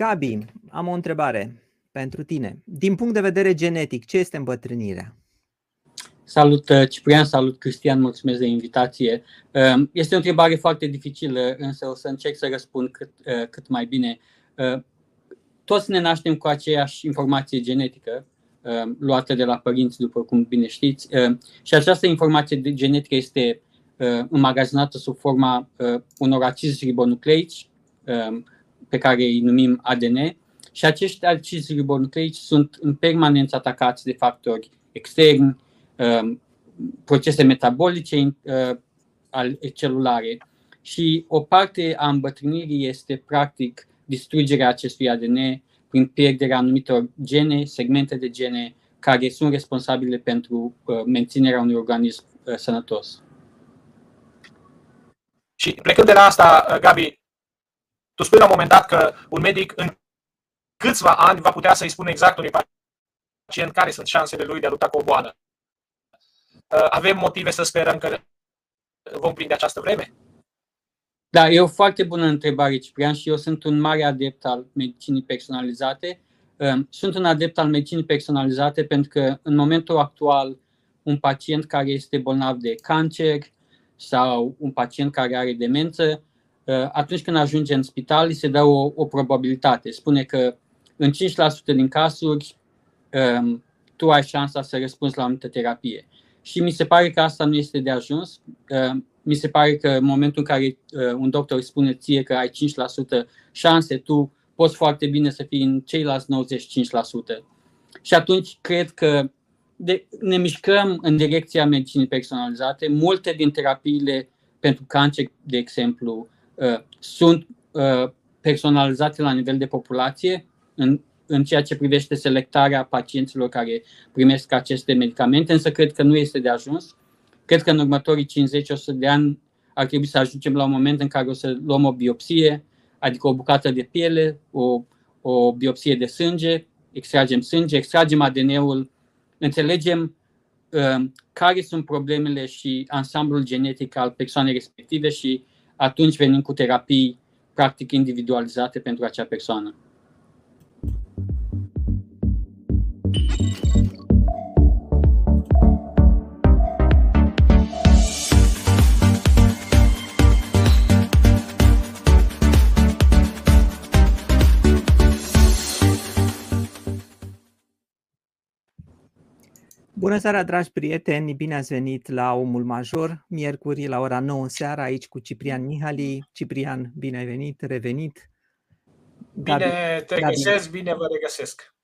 Gabi, am o întrebare pentru tine. Din punct de vedere genetic, ce este îmbătrânirea? Salut uh, Ciprian, salut Cristian, mulțumesc de invitație. Um, este o întrebare foarte dificilă, însă o să încerc să răspund cât, uh, cât mai bine. Uh, toți ne naștem cu aceeași informație genetică, luată de la părinți, după cum bine știți, și această informație genetică este înmagazinată sub forma unor acizi ribonucleici, um, pe care îi numim ADN, și acești acizi ribonucleici sunt în permanență atacați de factori externi, Um, procese metabolice uh, celulare și o parte a îmbătrânirii este practic distrugerea acestui ADN prin pierderea anumitor gene, segmente de gene care sunt responsabile pentru uh, menținerea unui organism uh, sănătos. Și plecând de la asta, Gabi, tu spui la un moment dat că un medic în câțiva ani va putea să-i spună exact unui pacient care sunt șansele lui de a lupta cu o boală. Uh, avem motive să sperăm că vom prinde această vreme? Da, e o foarte bună întrebare, Ciprian, și eu sunt un mare adept al medicinii personalizate. Um, sunt un adept al medicinii personalizate pentru că în momentul actual un pacient care este bolnav de cancer sau un pacient care are demență, uh, atunci când ajunge în spital, îi se dă o, o probabilitate. Spune că în 5% din cazuri um, tu ai șansa să răspunzi la o anumită terapie și mi se pare că asta nu este de ajuns. Uh, mi se pare că în momentul în care uh, un doctor îi spune ție că ai 5% șanse, tu poți foarte bine să fii în ceilalți 95%. Și atunci cred că de, ne mișcăm în direcția medicinii personalizate. Multe din terapiile pentru cancer, de exemplu, uh, sunt personalizate la nivel de populație, în, în ceea ce privește selectarea pacienților care primesc aceste medicamente, însă cred că nu este de ajuns. Cred că în următorii 50-100 de ani ar trebui să ajungem la un moment în care o să luăm o biopsie, adică o bucată de piele, o, o biopsie de sânge, extragem sânge, extragem ADN-ul, înțelegem uh, care sunt problemele și ansamblul genetic al persoanei respective și atunci venim cu terapii practic individualizate pentru acea persoană. Bună seara, dragi prieteni! Bine ați venit la Omul Major, miercuri la ora 9 seara, aici cu Ciprian Mihali. Ciprian, bine ai venit, revenit. Gabi, bine te Gabi. găsesc, bine vă regăsesc.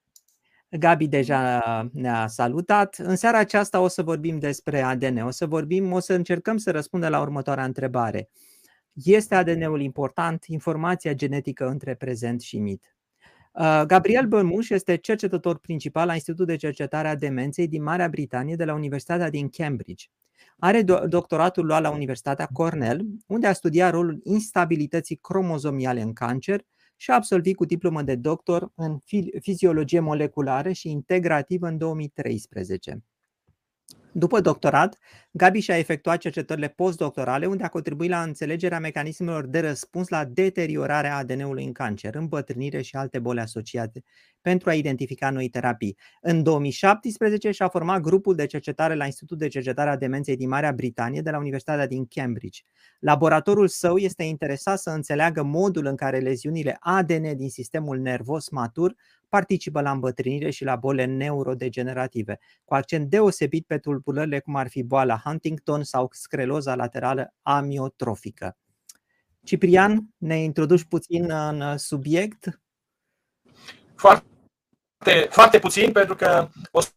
Gabi deja ne-a salutat. În seara aceasta o să vorbim despre ADN. O să vorbim, o să încercăm să răspundem la următoarea întrebare. Este ADN-ul important? Informația genetică între prezent și mit. Uh, Gabriel Bămuș este cercetător principal la Institutul de Cercetare a Demenței din Marea Britanie de la Universitatea din Cambridge. Are doctoratul luat la Universitatea Cornell, unde a studiat rolul instabilității cromozomiale în cancer și a absolvit cu diplomă de doctor în fiziologie moleculară și integrativă în 2013. După doctorat, Gabi și-a efectuat cercetările postdoctorale unde a contribuit la înțelegerea mecanismelor de răspuns la deteriorarea ADN-ului în cancer, îmbătrânire și alte boli asociate, pentru a identifica noi terapii. În 2017 și-a format grupul de cercetare la Institutul de Cercetare a Demenței din Marea Britanie de la Universitatea din Cambridge. Laboratorul său este interesat să înțeleagă modul în care leziunile ADN din sistemul nervos matur participă la îmbătrânire și la boli neurodegenerative, cu accent deosebit pe tulburările cum ar fi boala Huntington sau scleroza laterală amiotrofică. Ciprian, ne introduci puțin în subiect? Foarte, foarte puțin, pentru că o să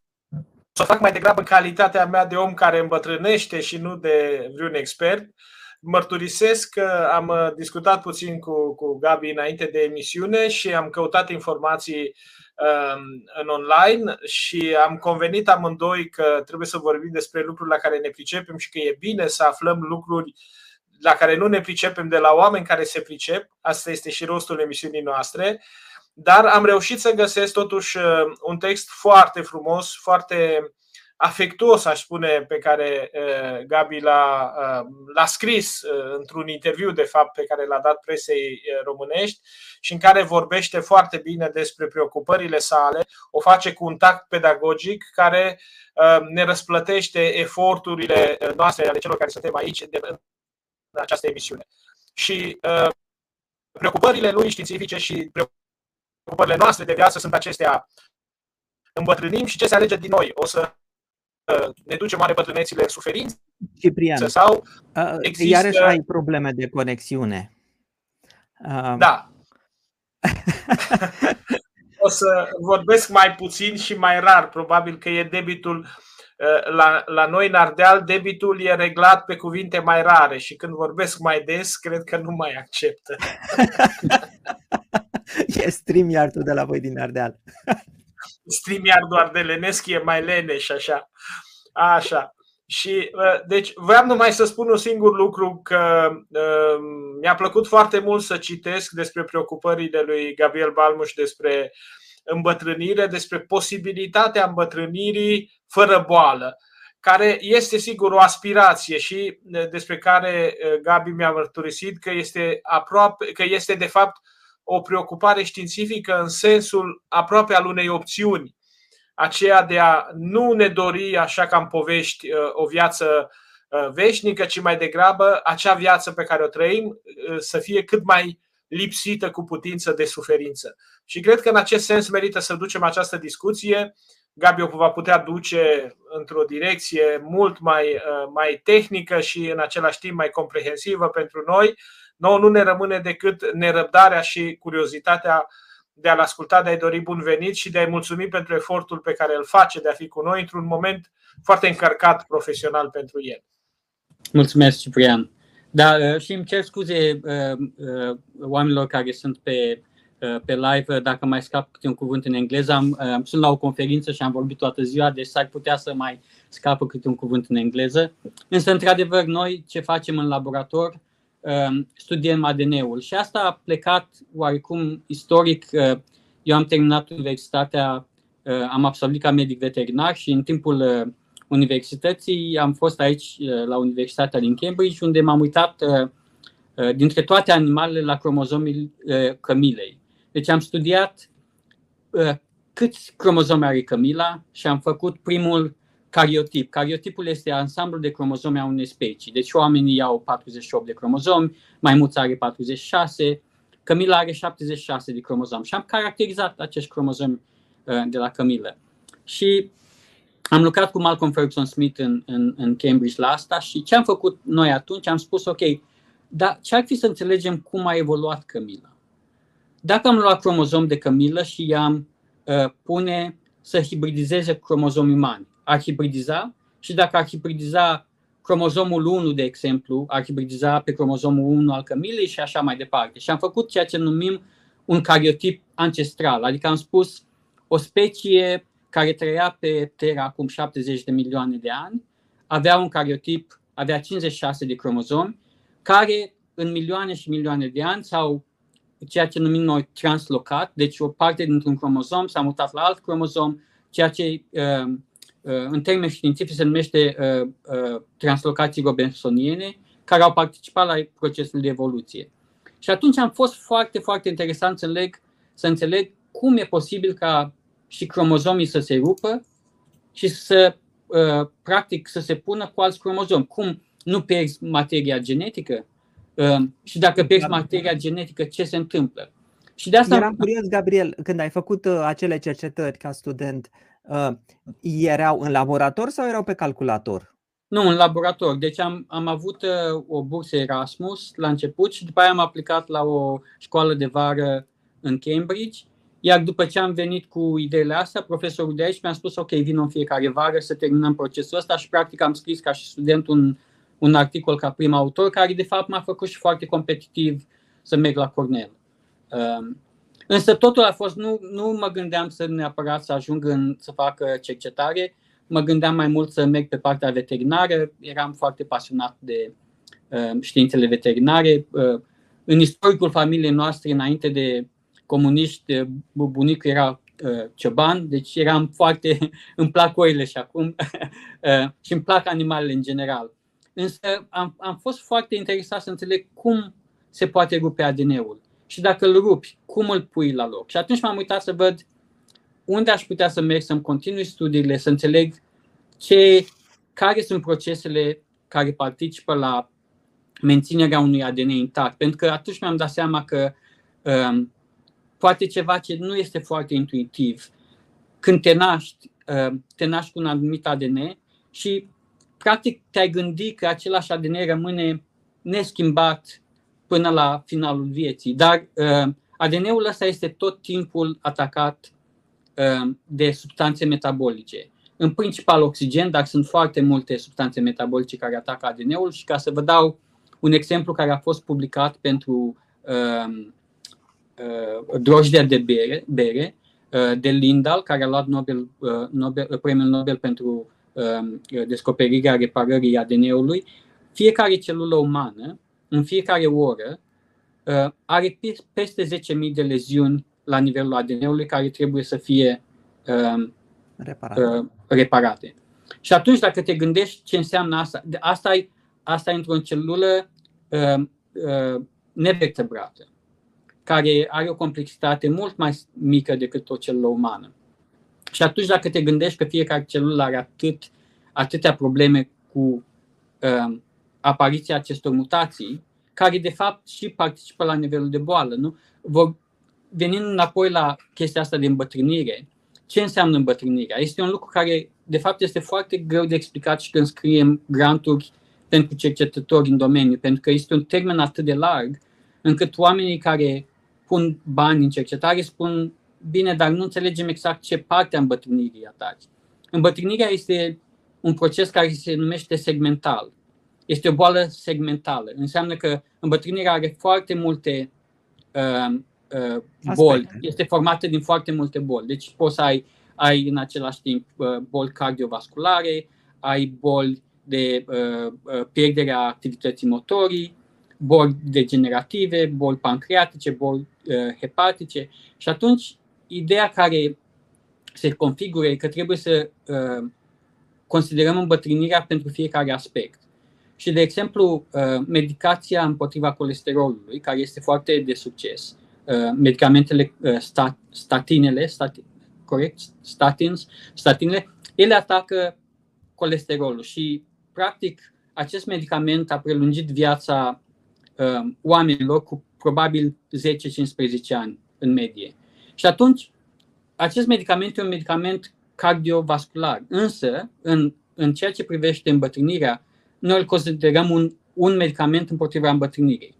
o fac mai degrabă în calitatea mea de om care îmbătrânește și nu de vreun expert. Uh, Mărturisesc că am uh, discutat puțin cu, cu Gabi înainte de emisiune și am căutat informații um, în online și am convenit amândoi că trebuie să vorbim despre lucruri la care ne pricepem și că e bine să aflăm lucruri la care nu ne pricepem de la oameni care se pricep. Asta este și rostul emisiunii noastre. Dar am reușit să găsesc totuși uh, un text foarte frumos, foarte afectuos, aș spune, pe care Gabi l-a, l-a scris într-un interviu, de fapt, pe care l-a dat presei românești și în care vorbește foarte bine despre preocupările sale, o face cu un tact pedagogic care ne răsplătește eforturile noastre ale celor care suntem aici în această emisiune. Și preocupările lui științifice și preocupările noastre de viață sunt acestea. Îmbătrânim și ce se alege din noi? O să ne ducem oare bătrânețile în suferință? Ciprian, sau există... iarăși ai probleme de conexiune. Da. o să vorbesc mai puțin și mai rar. Probabil că e debitul la, la noi în Ardeal, debitul e reglat pe cuvinte mai rare și când vorbesc mai des, cred că nu mai acceptă. e StreamYard-ul de la voi din Ardeal. StreamYard-ul ardelenesc e mai lene și așa. Așa. Și, deci, vreau numai să spun un singur lucru, că uh, mi-a plăcut foarte mult să citesc despre preocupările lui Gabriel Balmuș despre îmbătrânire, despre posibilitatea îmbătrânirii fără boală, care este sigur o aspirație și despre care Gabi mi-a mărturisit că este aproape, că este de fapt o preocupare științifică în sensul aproape al unei opțiuni, aceea de a nu ne dori, așa ca în povești, o viață veșnică, ci mai degrabă acea viață pe care o trăim să fie cât mai lipsită cu putință de suferință. Și cred că în acest sens merită să ducem această discuție. Gabi o va putea duce într-o direcție mult mai, uh, mai tehnică și în același timp mai comprehensivă pentru noi. Nouă nu ne rămâne decât nerăbdarea și curiozitatea de a-l asculta, de a-i dori bun venit și de a-i mulțumi pentru efortul pe care îl face de a fi cu noi într-un moment foarte încărcat profesional pentru el. Mulțumesc, Ciprian. Da, uh, și îmi cer scuze uh, uh, oamenilor care sunt pe, pe live dacă mai scap câte un cuvânt în engleză. Am, sunt la o conferință și am vorbit toată ziua, deci s-ar putea să mai scapă câte un cuvânt în engleză. Însă, într-adevăr, noi ce facem în laborator, studiem ADN-ul și asta a plecat oarecum istoric. Eu am terminat universitatea, am absolvit ca medic veterinar și în timpul universității, am fost aici uh, la Universitatea din Cambridge, unde m-am uitat uh, uh, dintre toate animalele la cromozomii cămilei. Deci am studiat câți cromozomi are cămila și am făcut primul cariotip. Cariotipul este ansamblul de cromozomi a unei specii. Deci oamenii au 48 de cromozomi, maimuța are 46, cămila are 76 de cromozomi. Și am caracterizat acești cromozomi de la cămilă. Și am lucrat cu Malcolm Ferguson Smith în, în, în Cambridge la asta și ce am făcut noi atunci, am spus, ok, dar ce ar fi să înțelegem cum a evoluat cămila? Dacă am luat cromozom de cămilă și i-am uh, pune să hibridizeze cromozomii umani, ar hibridiza și dacă ar hibridiza cromozomul 1, de exemplu, ar hibridiza pe cromozomul 1 al cămilei și așa mai departe. Și am făcut ceea ce numim un cariotip ancestral, adică am spus o specie care trăia pe Terra acum 70 de milioane de ani, avea un cariotip, avea 56 de cromozomi, care în milioane și milioane de ani s-au ceea ce numim noi translocat, deci o parte dintr-un cromozom s-a mutat la alt cromozom, ceea ce uh, uh, în termeni științifici se numește uh, uh, translocații robinsoniene, care au participat la procesul de evoluție. Și atunci am fost foarte, foarte interesant să înțeleg, să înțeleg cum e posibil ca și cromozomii să se rupă și să, uh, practic, să se pună cu alți cromozomi. Cum nu pierzi materia genetică? Uh, și dacă pierzi materia genetică, ce se întâmplă? Și de asta Eram curios, Gabriel, când ai făcut uh, acele cercetări ca student, erau în laborator sau erau pe calculator? Nu, în laborator. Deci am, am avut o bursă Erasmus la început și după aia am aplicat la o școală de vară în Cambridge iar după ce am venit cu ideile astea, profesorul de aici mi-a spus, ok, vin în fiecare vară să terminăm procesul ăsta și practic am scris ca și student un, un articol ca prim autor, care de fapt m-a făcut și foarte competitiv să merg la Cornell. Um, însă totul a fost, nu, nu mă gândeam să neapărat să ajung în, să fac cercetare, mă gândeam mai mult să merg pe partea veterinară, eram foarte pasionat de uh, științele veterinare. Uh, în istoricul familiei noastre, înainte de comuniști, bunicul era cioban, deci eram foarte, îmi plac oile și acum și îmi plac animalele în general. Însă am, am fost foarte interesat să înțeleg cum se poate rupe ADN-ul și dacă îl rupi, cum îl pui la loc. Și atunci m-am uitat să văd unde aș putea să merg, să-mi continui studiile, să înțeleg ce, care sunt procesele care participă la menținerea unui ADN intact. Pentru că atunci mi-am dat seama că um, poate ceva ce nu este foarte intuitiv. Când te naști, um, te naști cu un anumit ADN și practic te-ai gândit că același ADN rămâne neschimbat până la finalul vieții. Dar uh, ADN-ul ăsta este tot timpul atacat uh, de substanțe metabolice. În principal oxigen, dar sunt foarte multe substanțe metabolice care atacă ADN-ul și ca să vă dau un exemplu care a fost publicat pentru uh, uh, drojdea de bere, bere uh, de Lindal, care a luat Nobel, uh, Nobel, premiul Nobel pentru uh, descoperirea reparării ADN-ului, fiecare celulă umană în fiecare oră uh, are peste 10.000 de leziuni la nivelul ADN-ului care trebuie să fie uh, reparate. Uh, reparate. Și atunci, dacă te gândești ce înseamnă asta, asta e, asta e într-o celulă uh, uh, nevertebrată, care are o complexitate mult mai mică decât o celulă umană. Și atunci, dacă te gândești că fiecare celulă are atât, atâtea probleme cu uh, apariția acestor mutații, care de fapt și participă la nivelul de boală. Nu? Vor, venind înapoi la chestia asta de îmbătrânire, ce înseamnă îmbătrânirea? Este un lucru care de fapt este foarte greu de explicat și când scriem granturi pentru cercetători în domeniu, pentru că este un termen atât de larg încât oamenii care pun bani în cercetare spun bine, dar nu înțelegem exact ce parte a îmbătrânirii ataci. Îmbătrânirea este un proces care se numește segmental este o boală segmentală. Înseamnă că îmbătrânirea are foarte multe uh, uh, boli. Aspecte. Este formată din foarte multe boli. Deci poți să ai, ai în același timp uh, boli cardiovasculare, ai boli de uh, uh, pierderea activității motorii, boli degenerative, boli pancreatice, boli uh, hepatice. Și atunci, ideea care se configură e că trebuie să uh, considerăm îmbătrânirea pentru fiecare aspect. Și, de exemplu, uh, medicația împotriva colesterolului, care este foarte de succes, uh, medicamentele, uh, statinele, stati, corect, statins, statinele, ele atacă colesterolul și, practic, acest medicament a prelungit viața oamenilor cu probabil 10-15 ani în medie. Și atunci, acest medicament e un medicament cardiovascular, însă, în, în ceea ce privește îmbătrânirea, noi îl considerăm un, un medicament împotriva îmbătrânirii.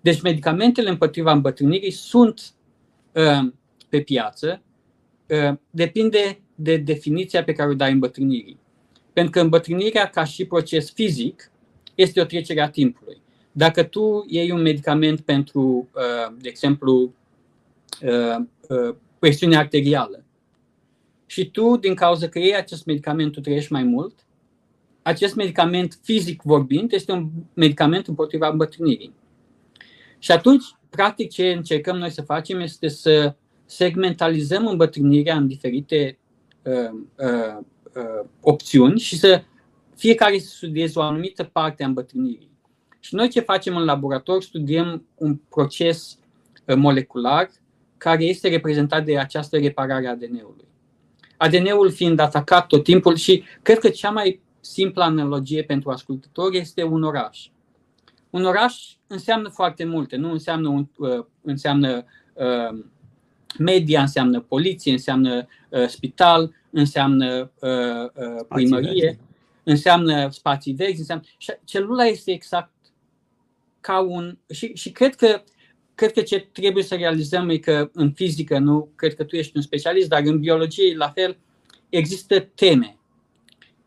Deci medicamentele împotriva îmbătrânirii sunt uh, pe piață, uh, depinde de definiția pe care o dai îmbătrânirii. Pentru că îmbătrânirea ca și proces fizic este o trecere a timpului. Dacă tu iei un medicament pentru, uh, de exemplu, uh, uh, presiune arterială și tu, din cauza că iei acest medicament, tu trăiești mai mult, acest medicament, fizic vorbind, este un medicament împotriva îmbătrânirii. Și atunci, practic, ce încercăm noi să facem este să segmentalizăm îmbătrânirea în diferite uh, uh, uh, opțiuni și să fiecare să studieze o anumită parte a îmbătrânirii. Și noi ce facem în laborator? Studiem un proces uh, molecular care este reprezentat de această reparare a ADN-ului. ADN-ul fiind atacat tot timpul și cred că cea mai simpla analogie pentru ascultători este un oraș. Un oraș înseamnă foarte multe, nu înseamnă, un, uh, înseamnă uh, media, înseamnă poliție, înseamnă uh, spital, înseamnă uh, uh, primărie, înseamnă spații verzi, înseamnă... Și celula este exact ca un... Și, și cred că cred că ce trebuie să realizăm e că în fizică, nu cred că tu ești un specialist, dar în biologie, la fel, există teme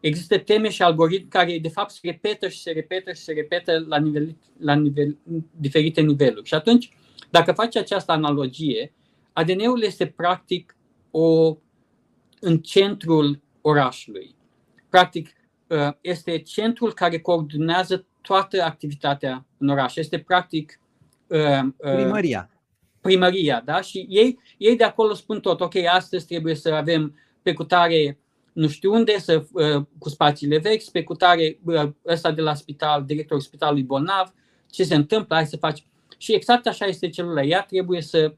există teme și algoritmi care de fapt se repetă și se repetă și se repetă la, nivel, la nivel, diferite niveluri. Și atunci, dacă faci această analogie, ADN-ul este practic o, în centrul orașului. Practic, uh, este centrul care coordonează toată activitatea în oraș. Este practic uh, uh, primăria. primăria, da? Și ei, ei de acolo spun tot, ok, astăzi trebuie să avem pe cutare nu știu unde, să, uh, cu spațiile vechi, pe cutare uh, ăsta de la spital, directorul spitalului bolnav, ce se întâmplă, hai să faci. Și exact așa este celula. Ea trebuie să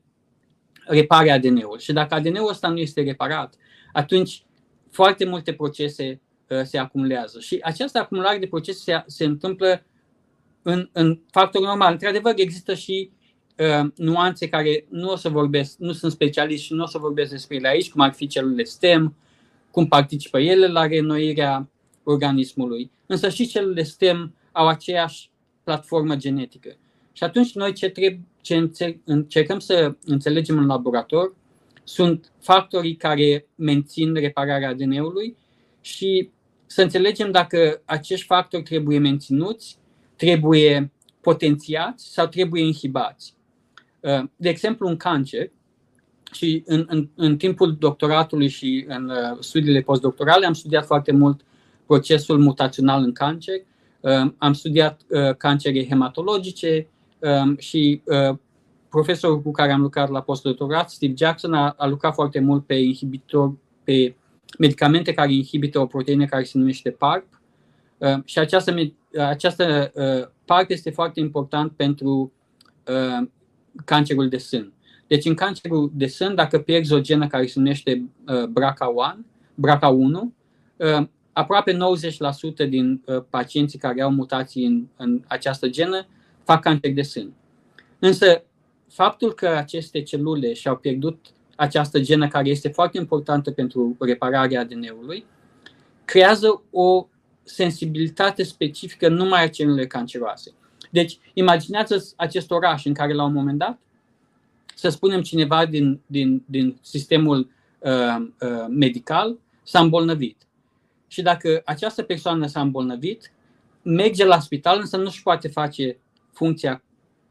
repare ADN-ul. Și dacă ADN-ul ăsta nu este reparat, atunci foarte multe procese uh, se acumulează. Și această acumulare de procese se, se întâmplă în, în factor normal. Într-adevăr, există și uh, nuanțe care nu o să vorbesc, nu sunt specialist și nu o să vorbesc despre ele aici, cum ar fi celulele STEM, cum participă ele la reînnoirea organismului. Însă și celulele STEM au aceeași platformă genetică. Și atunci noi ce, trebuie, ce încercăm să înțelegem în laborator sunt factorii care mențin repararea ADN-ului și să înțelegem dacă acești factori trebuie menținuți, trebuie potențiați sau trebuie inhibați. Uh, de exemplu, un cancer, și în, în, în timpul doctoratului și în uh, studiile postdoctorale am studiat foarte mult procesul mutațional în cancer. Uh, am studiat cancere hematologice um, și profesorul cu care am lucrat la postdoctorat, Steve Jackson, a, a lucrat foarte mult pe inhibitor, pe medicamente care inhibită o proteină care se numește PARP. Uh, și această, această uh, PARP este foarte important pentru uh, cancerul de sân. Deci în cancerul de sân, dacă pierzi o genă care se numește uh, BRCA1, BRCA1 uh, aproape 90% din uh, pacienții care au mutații în, în această genă fac cancer de sân. Însă faptul că aceste celule și-au pierdut această genă care este foarte importantă pentru repararea ADN-ului, creează o sensibilitate specifică numai a celulele canceroase. Deci, imaginează acest oraș în care la un moment dat, să spunem cineva din, din, din sistemul uh, uh, medical s-a îmbolnăvit. Și dacă această persoană s-a îmbolnăvit, merge la spital, însă nu-și poate face funcția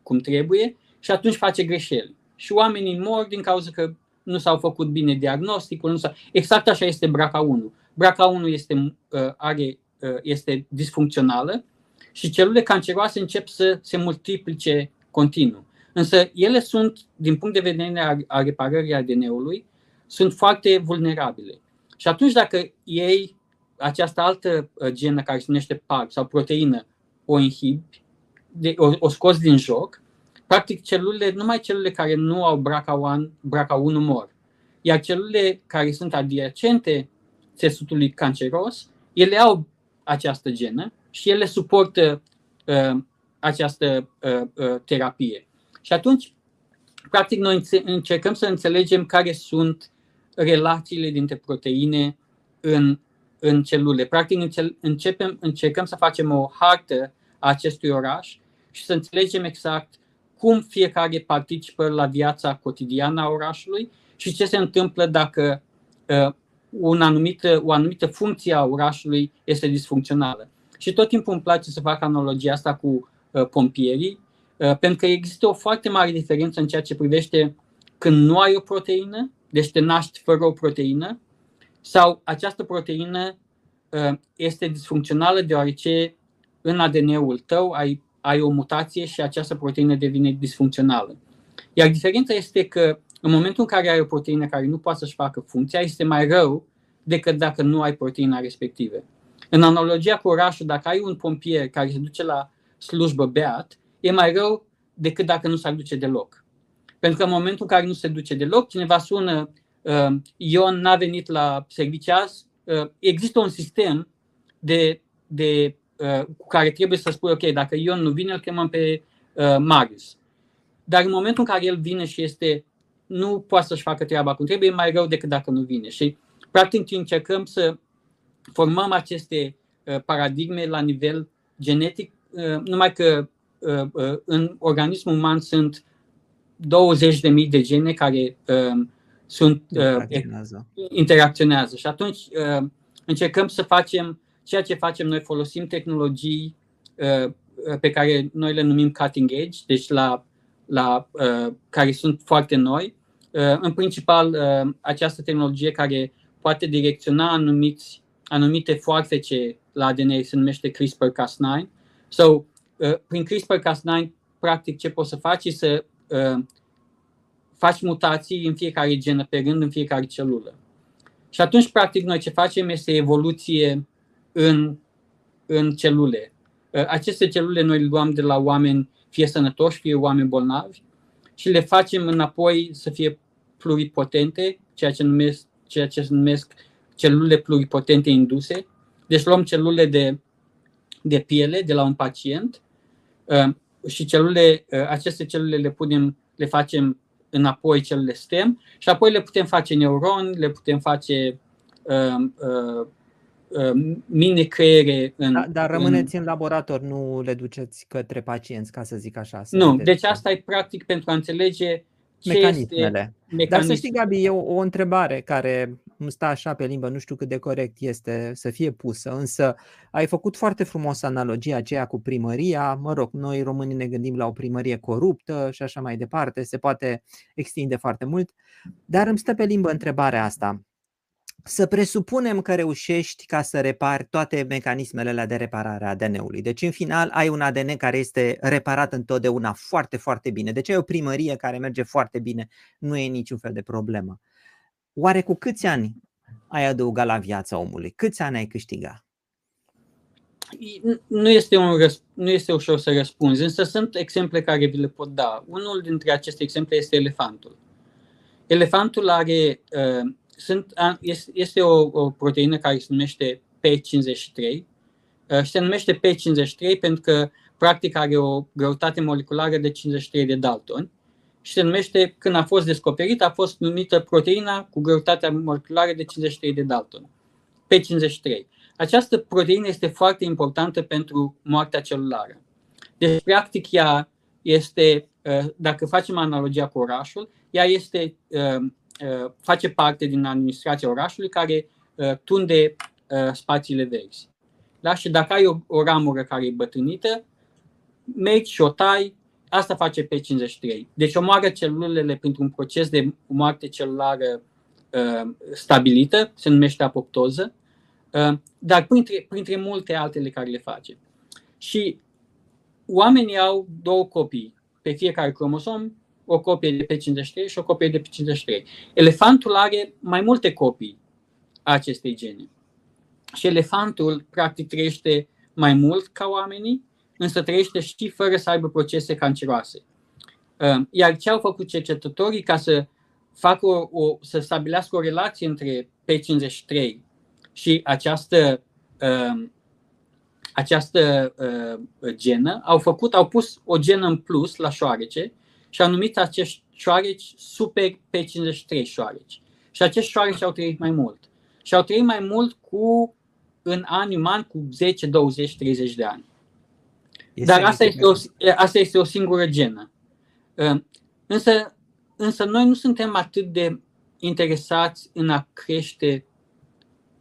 cum trebuie și atunci face greșeli. Și oamenii mor din cauza că nu s-au făcut bine diagnosticul. Nu s-a... Exact așa este BRCA1. BRCA1 este, uh, are, uh, este disfuncțională și celulele canceroase încep să se multiplice continuu. Însă ele sunt, din punct de vedere a reparării ADN-ului, sunt foarte vulnerabile. Și atunci dacă ei această altă uh, genă care se numește PARP sau proteină o inhibi, o, o scoți din joc, practic celulele, numai celulele care nu au BRCA1, BRCA1 mor. Iar celulele care sunt adiacente țesutului canceros, ele au această genă și ele suportă uh, această uh, uh, terapie. Și atunci, practic, noi încercăm să înțelegem care sunt relațiile dintre proteine în, în celule. Practic, începem, încercăm să facem o hartă a acestui oraș și să înțelegem exact cum fiecare participă la viața cotidiană a orașului și ce se întâmplă dacă uh, un anumită, o anumită funcție a orașului este disfuncțională. Și tot timpul îmi place să fac analogia asta cu uh, pompierii, uh, pentru că există o foarte mare diferență în ceea ce privește când nu ai o proteină, deci te naști fără o proteină, sau această proteină uh, este disfuncțională deoarece în ADN-ul tău ai ai o mutație și această proteină devine disfuncțională. Iar diferența este că în momentul în care ai o proteină care nu poate să-și facă funcția, este mai rău decât dacă nu ai proteina respectivă. În analogia cu orașul, dacă ai un pompier care se duce la slujbă beat, e mai rău decât dacă nu s-ar duce deloc. Pentru că în momentul în care nu se duce deloc, cineva sună, uh, Ion n-a venit la serviciu azi, uh, există un sistem de, de Uh, cu care trebuie să spui, ok, dacă Ion nu vine, îl chemăm pe uh, Marius. Dar în momentul în care el vine și este, nu poate să-și facă treaba cum trebuie, e mai rău decât dacă nu vine. Și practic încercăm să formăm aceste uh, paradigme la nivel genetic, uh, numai că uh, uh, în organismul uman sunt 20.000 de gene care uh, sunt uh, interacționează. interacționează. Și atunci uh, încercăm să facem ceea ce facem noi folosim tehnologii uh, pe care noi le numim cutting edge, deci la, la, uh, care sunt foarte noi. Uh, în principal, această tehnologie care poate direcționa anumiți, anumite foarfece la ADN se numește CRISPR-Cas9. So, prin CRISPR-Cas9, practic ce poți să faci e să faci mutații în fiecare genă pe rând, în fiecare celulă. Și atunci, practic, noi ce facem este evoluție în, în celule. Uh, aceste celule noi le luăm de la oameni fie sănătoși, fie oameni bolnavi și le facem înapoi să fie pluripotente, ceea ce, numesc, ceea ce se numesc celule pluripotente induse. Deci luăm celule de, de piele de la un pacient uh, și celule, uh, aceste celule le punem, le facem înapoi celule STEM și apoi le putem face neuroni, le putem face uh, uh, uh, mini-creiere. În, da, dar rămâneți în... în laborator, nu le duceți către pacienți, ca să zic așa. Să nu, vedeți. deci asta e practic pentru a înțelege mecanismele. Este Dar să știi, Gabi, e o, o întrebare care îmi stă așa pe limbă, nu știu cât de corect este să fie pusă, însă ai făcut foarte frumos analogia aceea cu primăria. Mă rog, noi românii ne gândim la o primărie coruptă și așa mai departe, se poate extinde foarte mult, dar îmi stă pe limbă întrebarea asta să presupunem că reușești ca să repari toate mecanismele de reparare a ADN-ului. Deci, în final, ai un ADN care este reparat întotdeauna foarte, foarte bine. Deci, ai o primărie care merge foarte bine, nu e niciun fel de problemă. Oare cu câți ani ai adăugat la viața omului? Câți ani ai câștigat? Nu este, un răsp- nu este ușor să răspunzi, însă sunt exemple care vi le pot da. Unul dintre aceste exemple este elefantul. Elefantul are uh, sunt, este o, o proteină care se numește P53 uh, și se numește P53 pentru că practic are o greutate moleculară de 53 de Dalton și se numește, când a fost descoperită, a fost numită proteina cu greutatea moleculară de 53 de Dalton, P53. Această proteină este foarte importantă pentru moartea celulară. Deci, practic, ea este, uh, dacă facem analogia cu orașul, ea este uh, Uh, face parte din administrația orașului care uh, tunde uh, spațiile verzi. Da? Și dacă ai o, o ramură care e bătrânită, mergi și o tai, asta face pe 53. Deci omoară celulele printr-un proces de moarte celulară uh, stabilită, se numește apoptoză, uh, dar printre, printre multe altele care le face. Și oamenii au două copii pe fiecare cromosom, o copie de pe 53 și o copie de pe 53. Elefantul are mai multe copii a acestei gene. Și elefantul practic trăiește mai mult ca oamenii, însă trăiește și fără să aibă procese canceroase. Uh, iar ce au făcut cercetătorii ca să facă o, o, să stabilească o relație între P53 și această, uh, această uh, genă, au făcut, au pus o genă în plus la șoarece și au numit acești șoareci super P53 șoareci. Și acești șoareci au trăit mai mult. Și au trăit mai mult cu în ani umani cu 10, 20, 30 de ani. Este Dar asta este, o, asta este o singură genă. Ă, însă, însă noi nu suntem atât de interesați în a crește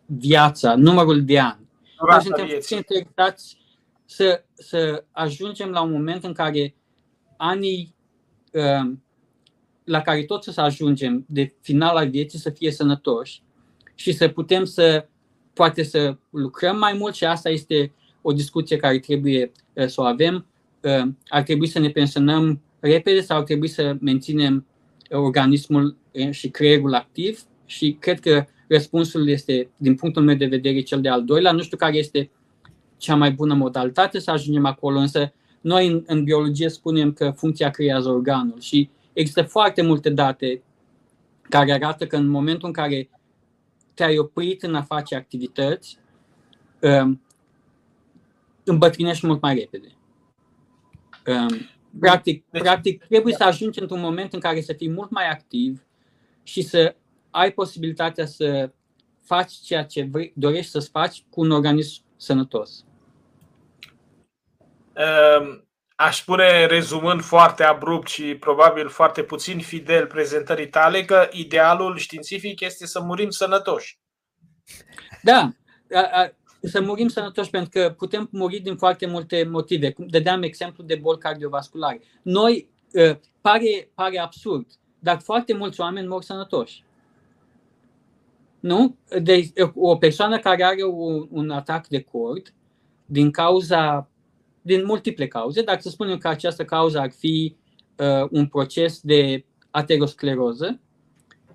viața, numărul de ani. Noi suntem vieții. interesați să, să ajungem la un moment în care anii Ehm, la care toți să ajungem de final al vieții să fie sănătoși și să putem să poate să lucrăm mai mult și asta este o discuție care trebuie eh, să o avem. Ehm, ar trebui să ne pensionăm repede sau ar trebui să menținem organismul eh, și creierul activ și cred că răspunsul este, din punctul meu de vedere, cel de al doilea. Nu știu care este cea mai bună modalitate să ajungem acolo, însă noi în, în biologie spunem că funcția creează organul și există foarte multe date care arată că în momentul în care te-ai oprit în a face activități, um, îmbătrânești mult mai repede. Um, practic, deci, practic, trebuie să ajungi într-un moment în care să fii mult mai activ și să ai posibilitatea să faci ceea ce vrei, dorești să faci cu un organism sănătos. Ehm, aș spune, rezumând foarte abrupt și probabil foarte puțin fidel prezentării tale, că idealul științific este să murim sănătoși. Da, să murim sănătoși, pentru că putem muri din foarte multe motive. Dădeam exemplu de boli cardiovasculare. Noi, ă, pare, pare absurd, dar foarte mulți oameni mor sănătoși. Nu? De, o persoană care are un, un atac de cord, din cauza din multiple cauze, dar să spunem că această cauză ar fi uh, un proces de ateroscleroză,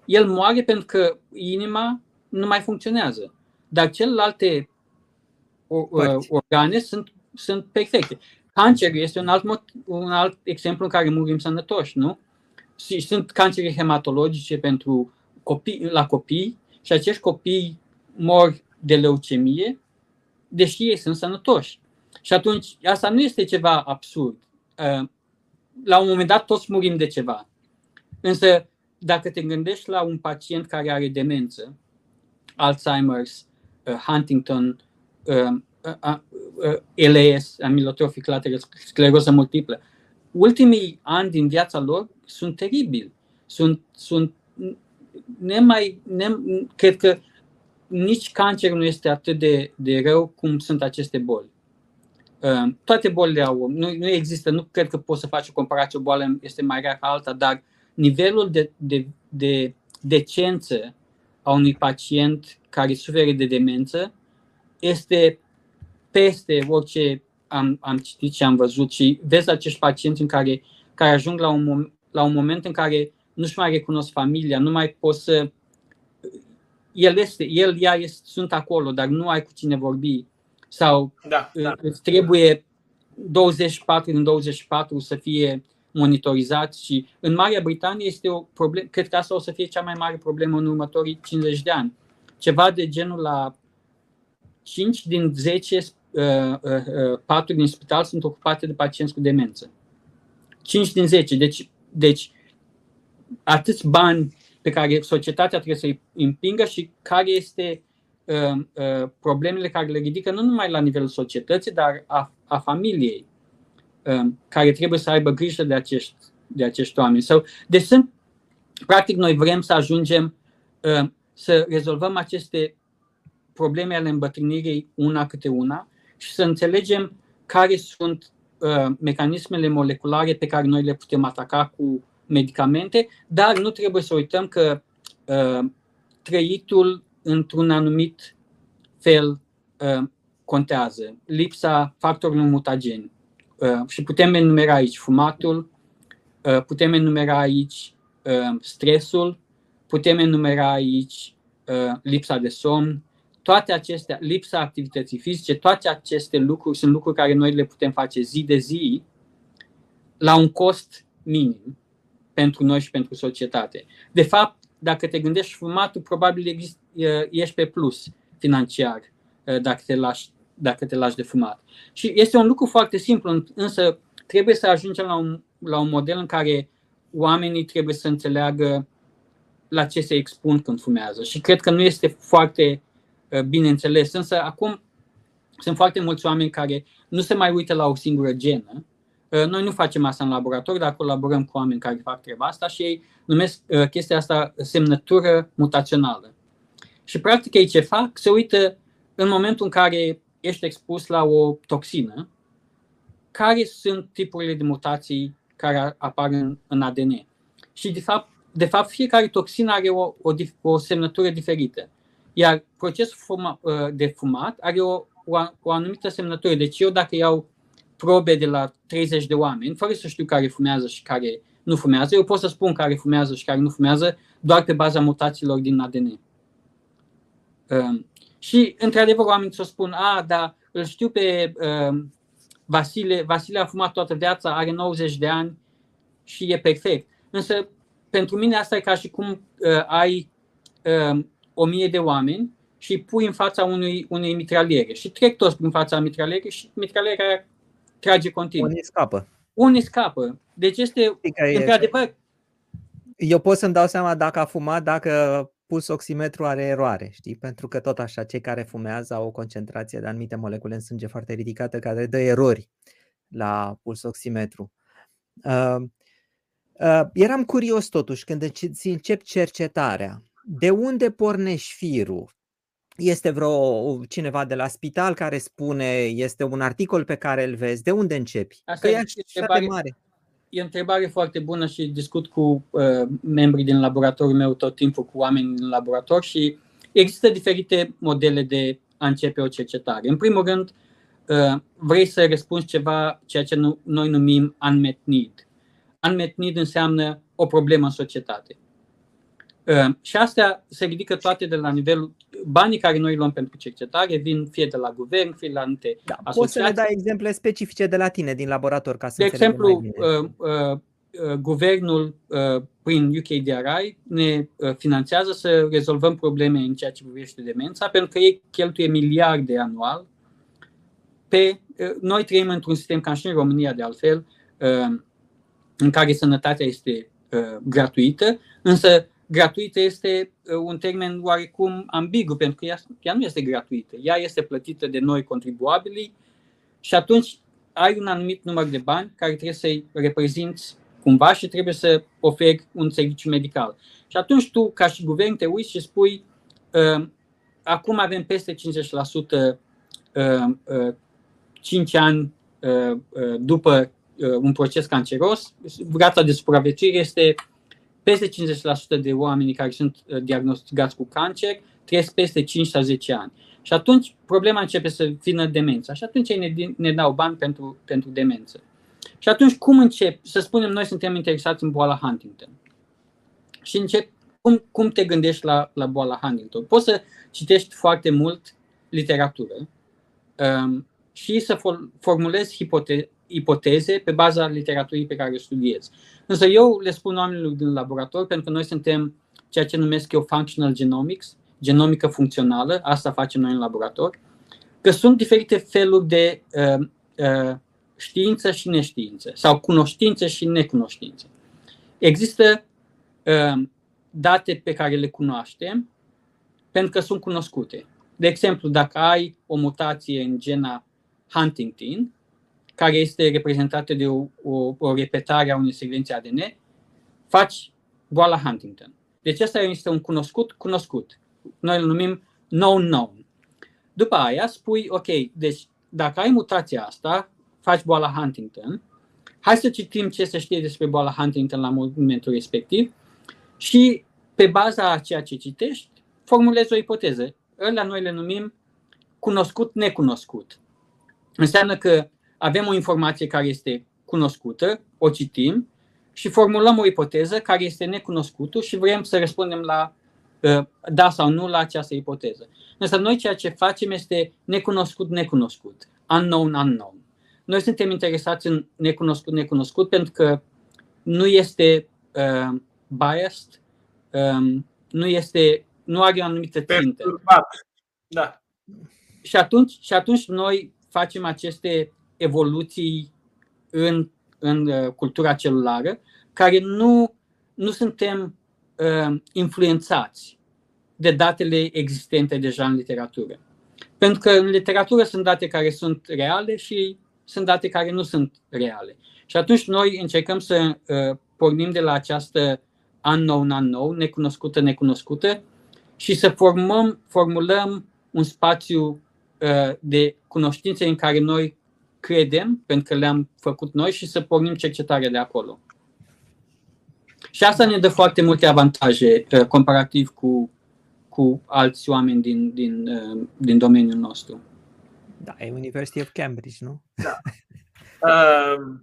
el moare pentru că inima nu mai funcționează. Dar celelalte organe sunt, sunt perfecte. Cancerul este un alt, un alt exemplu în care murim sănătoși, nu? Și sunt cancere hematologice pentru copii, la copii și acești copii mor de leucemie, deși ei sunt sănătoși. Și atunci, asta nu este ceva absurd. Uh, la un moment dat, toți murim de ceva. Însă, dacă te gândești la un pacient care are demență, Alzheimer's, uh, Huntington, uh, LAS, amilotrofic lateral scleroză multiplă, ultimii ani din viața lor sunt teribili. Sunt, sunt nemai, nem, cred că nici cancerul nu este atât de, de rău cum sunt aceste boli. Uh, toate bolile au, nu, nu există, nu cred că poți să faci o comparație, o boală este mai rea ca alta, dar nivelul de, de, de decență a unui pacient care suferă de demență este peste orice am, am citit și am văzut și vezi acești pacienți în care, care ajung la un, la un moment în care nu-și mai recunosc familia, nu mai pot să... El, este, el, ea este, sunt acolo, dar nu ai cu cine vorbi. Sau da, da. îți trebuie 24 din 24 să fie monitorizat și în Marea Britanie este o problemă, cred că asta o să fie cea mai mare problemă în următorii 50 de ani. Ceva de genul la 5 din 10 uh, uh, uh, paturi din spital sunt ocupate de pacienți cu demență. 5 din 10. Deci, deci atâți bani pe care societatea trebuie să-i împingă și care este uh, uh, problemele care le ridică nu numai la nivelul societății, dar a, a familiei, uh, care trebuie să aibă grijă de acești, de acești oameni. So, deci sunt, practic, noi vrem să ajungem uh, să rezolvăm aceste probleme ale îmbătrânirii una câte una și să înțelegem care sunt uh, mecanismele moleculare pe care noi le putem ataca cu medicamente, dar nu trebuie să uităm că uh, trăitul într-un anumit fel uh, contează. Lipsa factorilor mutageni. Uh, și putem enumera aici fumatul, uh, putem enumera aici uh, stresul, putem enumera aici uh, lipsa de somn, toate acestea, lipsa activității fizice, toate aceste lucruri sunt lucruri care noi le putem face zi de zi la un cost minim pentru noi și pentru societate. De fapt, dacă te gândești fumatul, probabil exist, ești pe plus financiar dacă te, lași, dacă te lași de fumat. Și este un lucru foarte simplu, însă trebuie să ajungem la un, la un model în care oamenii trebuie să înțeleagă la ce se expun când fumează. Și cred că nu este foarte bine înțeles. Însă acum sunt foarte mulți oameni care nu se mai uită la o singură genă, Uh, noi nu facem asta în laborator, dar colaborăm cu oameni care fac treaba asta și ei numesc uh, chestia asta semnătură mutațională. Și practic ei ce fac? Se uită în momentul în care ești expus la o toxină, care sunt tipurile de mutații care apar în, în ADN. Și de fapt, de fapt fiecare toxină are o, o, o semnătură diferită. Iar procesul fuma, uh, de fumat are o, o, o anumită semnătură. Deci eu dacă iau probe de la 30 de oameni, fără să știu care fumează și care nu fumează. Eu pot să spun care fumează și care nu fumează doar pe baza mutațiilor din ADN. Um, și, într-adevăr, oamenii să spun, a, dar îl știu pe uh, Vasile, Vasile a fumat toată viața, are 90 de ani și e perfect. Însă, pentru mine asta e ca și cum uh, ai uh, o mie de oameni și pui în fața unui, unei mitraliere și trec toți prin fața mitralierei și mitralierea trage continuu. Unii scapă. Unii scapă. Deci este, într-adevăr... Eu pot să-mi dau seama dacă a fumat, dacă pus oximetru are eroare, știi? Pentru că tot așa, cei care fumează au o concentrație de anumite molecule în sânge foarte ridicată care dă erori la pus oximetru. Uh, uh, eram curios totuși când încep cercetarea. De unde pornești firul? este vreo cineva de la spital care spune, este un articol pe care îl vezi, de unde începi? Asta că e întrebare, mare. E o întrebare foarte bună și discut cu uh, membrii din laboratorul meu tot timpul, cu oameni din laborator și există diferite modele de a începe o cercetare. În primul rând, uh, vrei să răspunzi ceva, ceea ce nu, noi numim unmet need. unmet need înseamnă o problemă în societate. Uh, și astea se ridică toate de la nivelul, banii care noi luăm pentru cercetare vin fie de la guvern, fie la alte da, asociații. Poți să ne dai exemple specifice de la tine din laborator ca să De exemplu, uh, uh, uh, guvernul uh, prin UKDRI ne uh, finanțează să rezolvăm probleme în ceea ce privește demența, pentru că ei cheltuie miliarde anual pe. Uh, noi trăim într-un sistem ca și în România, de altfel, uh, în care sănătatea este uh, gratuită, însă gratuită este uh, un termen oarecum ambigu, pentru că ea, ea nu este gratuită. Ea este plătită de noi contribuabili și atunci ai un anumit număr de bani care trebuie să-i reprezinți cumva și trebuie să oferi un serviciu medical. Și atunci tu, ca și guvern, te uiți și spui uh, acum avem peste 50% uh, uh, 5 ani uh, uh, după uh, un proces canceros, rata de supraviețuire este peste 50% de oameni care sunt uh, diagnosticați cu cancer trăiesc peste 5 sau 10 ani. Și atunci problema începe să vină demența. Și atunci ei ne, ne dau bani pentru, pentru demență. Și atunci cum încep? Să spunem, noi suntem interesați în boala Huntington. Și încep, cum, cum te gândești la, la boala Huntington? Poți să citești foarte mult literatură um, și să formulezi hipote- ipoteze pe baza literaturii pe care o studiez. Însă eu le spun oamenilor din laborator, pentru că noi suntem ceea ce numesc eu functional genomics, genomică funcțională, asta facem noi în laborator, că sunt diferite feluri de uh, uh, știință și neștiință, sau cunoștință și necunoștință. Există uh, date pe care le cunoaștem pentru că sunt cunoscute. De exemplu, dacă ai o mutație în gena Huntington, care este reprezentată de o, o, o repetare a unei secvențe ADN, faci boala Huntington. Deci asta este un cunoscut cunoscut. Noi îl numim known-known. După aia spui, ok, deci dacă ai mutația asta, faci boala Huntington, hai să citim ce se știe despre boala Huntington la momentul respectiv și pe baza a ceea ce citești, formulezi o ipoteză. Ăla noi le numim cunoscut-necunoscut. Înseamnă că avem o informație care este cunoscută, o citim și formulăm o ipoteză care este necunoscută și vrem să răspundem la uh, da sau nu la această ipoteză. Însă noi ceea ce facem este necunoscut, necunoscut, unknown, unknown. Noi suntem interesați în necunoscut, necunoscut pentru că nu este uh, biased, um, nu este, nu are o anumită țintă. Da. Și atunci, și atunci noi facem aceste evoluții în, în uh, cultura celulară, care nu, nu suntem uh, influențați de datele existente deja în literatură. Pentru că în literatură sunt date care sunt reale și sunt date care nu sunt reale. Și atunci noi încercăm să uh, pornim de la această unknown unknown, necunoscută necunoscută, și să formăm, formulăm un spațiu uh, de cunoștințe în care noi credem, pentru că le-am făcut noi și să pornim cercetarea de acolo. Și asta ne dă foarte multe avantaje uh, comparativ cu, cu alți oameni din, din, uh, din domeniul nostru. Da, e University of Cambridge, nu? Da. Uh,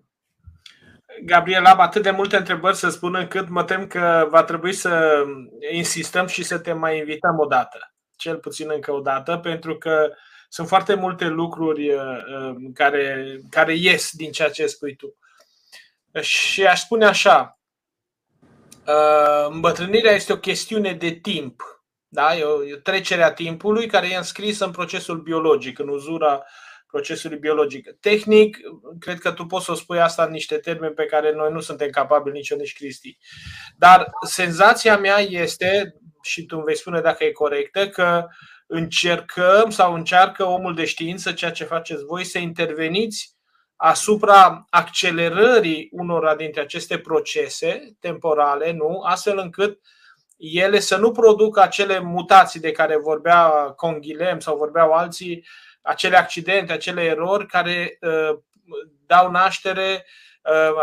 Gabriel, am atât de multe întrebări să spun încât mă tem că va trebui să insistăm și să te mai invităm o dată. Cel puțin încă o dată, pentru că uh, sunt foarte multe lucruri uh, uh, care, care ies din ceea ce spui tu. Și aș spune așa, uh, îmbătrânirea este o chestiune de timp. Da? E, o, e o trecere a timpului care e înscrisă în procesul biologic, în uzura procesului biologic. Tehnic, cred că tu poți să spui asta în niște termeni pe care noi nu suntem capabili nici eu, nici Cristi. Dar senzația mea este, și tu îmi vei spune dacă e corectă, că uh, încercăm sau încearcă omul de știință, ceea ce faceți voi, să interveniți asupra accelerării unora dintre aceste procese temporale, nu? astfel încât ele să nu producă acele mutații de care vorbea Conghilem sau vorbeau alții, acele accidente, acele erori care uh, dau naștere Uh,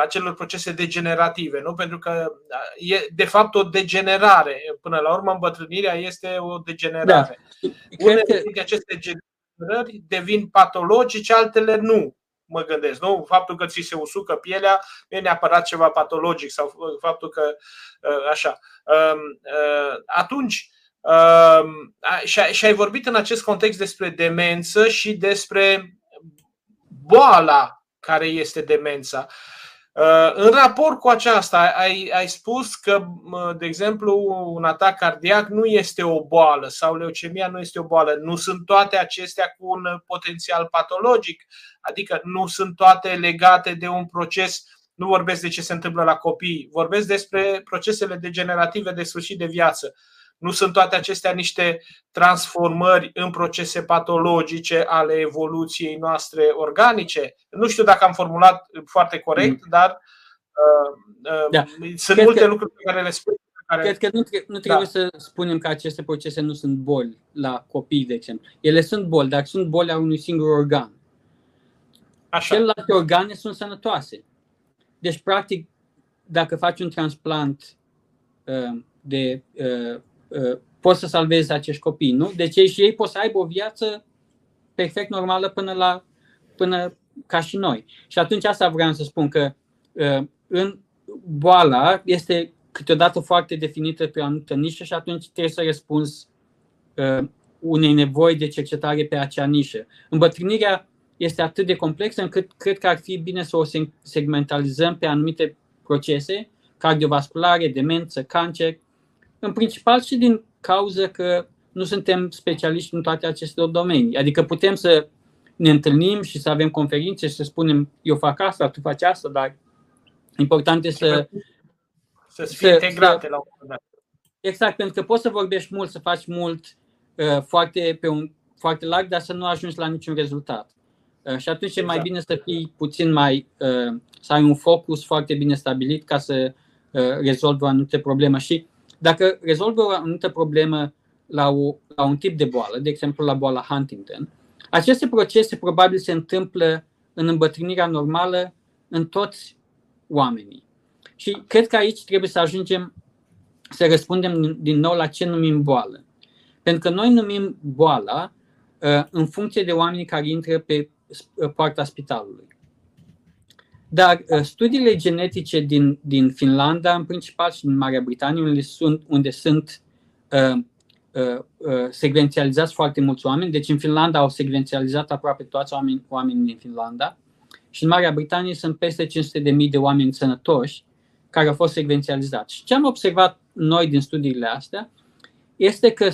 acelor procese degenerative, nu? Pentru că uh, e de fapt o degenerare. Până la urmă, îmbătrânirea este o degenerare. Da. Unele dintre aceste degenerări devin patologice, altele nu. mă gândesc. Nu? Faptul că ți se usucă pielea nu e neapărat ceva patologic sau faptul că așa. Atunci, și ai vorbit în acest context despre demență și despre boala care este demența. Uh, în raport cu aceasta, ai, ai spus că, de exemplu, un atac cardiac nu este o boală sau leucemia nu este o boală. Nu sunt toate acestea cu un potențial patologic, adică nu sunt toate legate de un proces. Nu vorbesc de ce se întâmplă la copii, vorbesc despre procesele degenerative de sfârșit de viață. Nu sunt toate acestea niște transformări în procese patologice ale evoluției noastre organice? Nu știu dacă am formulat foarte corect, mm. dar uh, uh, da. sunt Cred multe că... lucruri pe care le spun care... Cred că nu, tre- nu trebuie da. să spunem că aceste procese nu sunt boli la copii, de exemplu. Ele sunt boli, dar sunt boli a unui singur organ. Așa. Celelalte organe sunt sănătoase. Deci, practic, dacă faci un transplant uh, de uh, Uh, poți să salvezi acești copii, nu? Deci ei și ei pot să aibă o viață perfect normală până la până ca și noi. Și atunci asta vreau să spun că uh, în boala este câteodată foarte definită pe o anumită nișă și atunci trebuie să răspunzi uh, unei nevoi de cercetare pe acea nișă. Îmbătrânirea este atât de complexă încât cred că ar fi bine să o segmentalizăm pe anumite procese cardiovasculare, demență, cancer, în principal și din cauza că nu suntem specialiști în toate aceste domenii. Adică putem să ne întâlnim și să avem conferințe și să spunem eu fac asta, tu faci asta, dar important este să... Să fie să, integrate să, la un moment dat. Exact, pentru că poți să vorbești mult, să faci mult, uh, foarte, pe un, foarte larg, dar să nu ajungi la niciun rezultat. Uh, și atunci exact. e mai exact. bine să fii puțin mai, uh, să ai un focus foarte bine stabilit ca să rezolvi o anumită problemă. Și dacă rezolvă o anumită problemă la, o, la un tip de boală, de exemplu la boala Huntington, aceste procese probabil se întâmplă în îmbătrânirea normală în toți oamenii. Și cred că aici trebuie să ajungem să răspundem din nou la ce numim boală. Pentru că noi numim boala uh, în funcție de oamenii care intră pe uh, poarta spitalului. Dar uh, studiile genetice din, din Finlanda, în principal, și din Marea Britanie, unde sunt, unde sunt uh, uh, uh, secvențializați foarte mulți oameni, deci în Finlanda au secvențializat aproape toți oameni, oamenii din Finlanda, și în Marea Britanie sunt peste 500.000 de oameni sănătoși care au fost secvențializați. Și ce am observat noi din studiile astea este că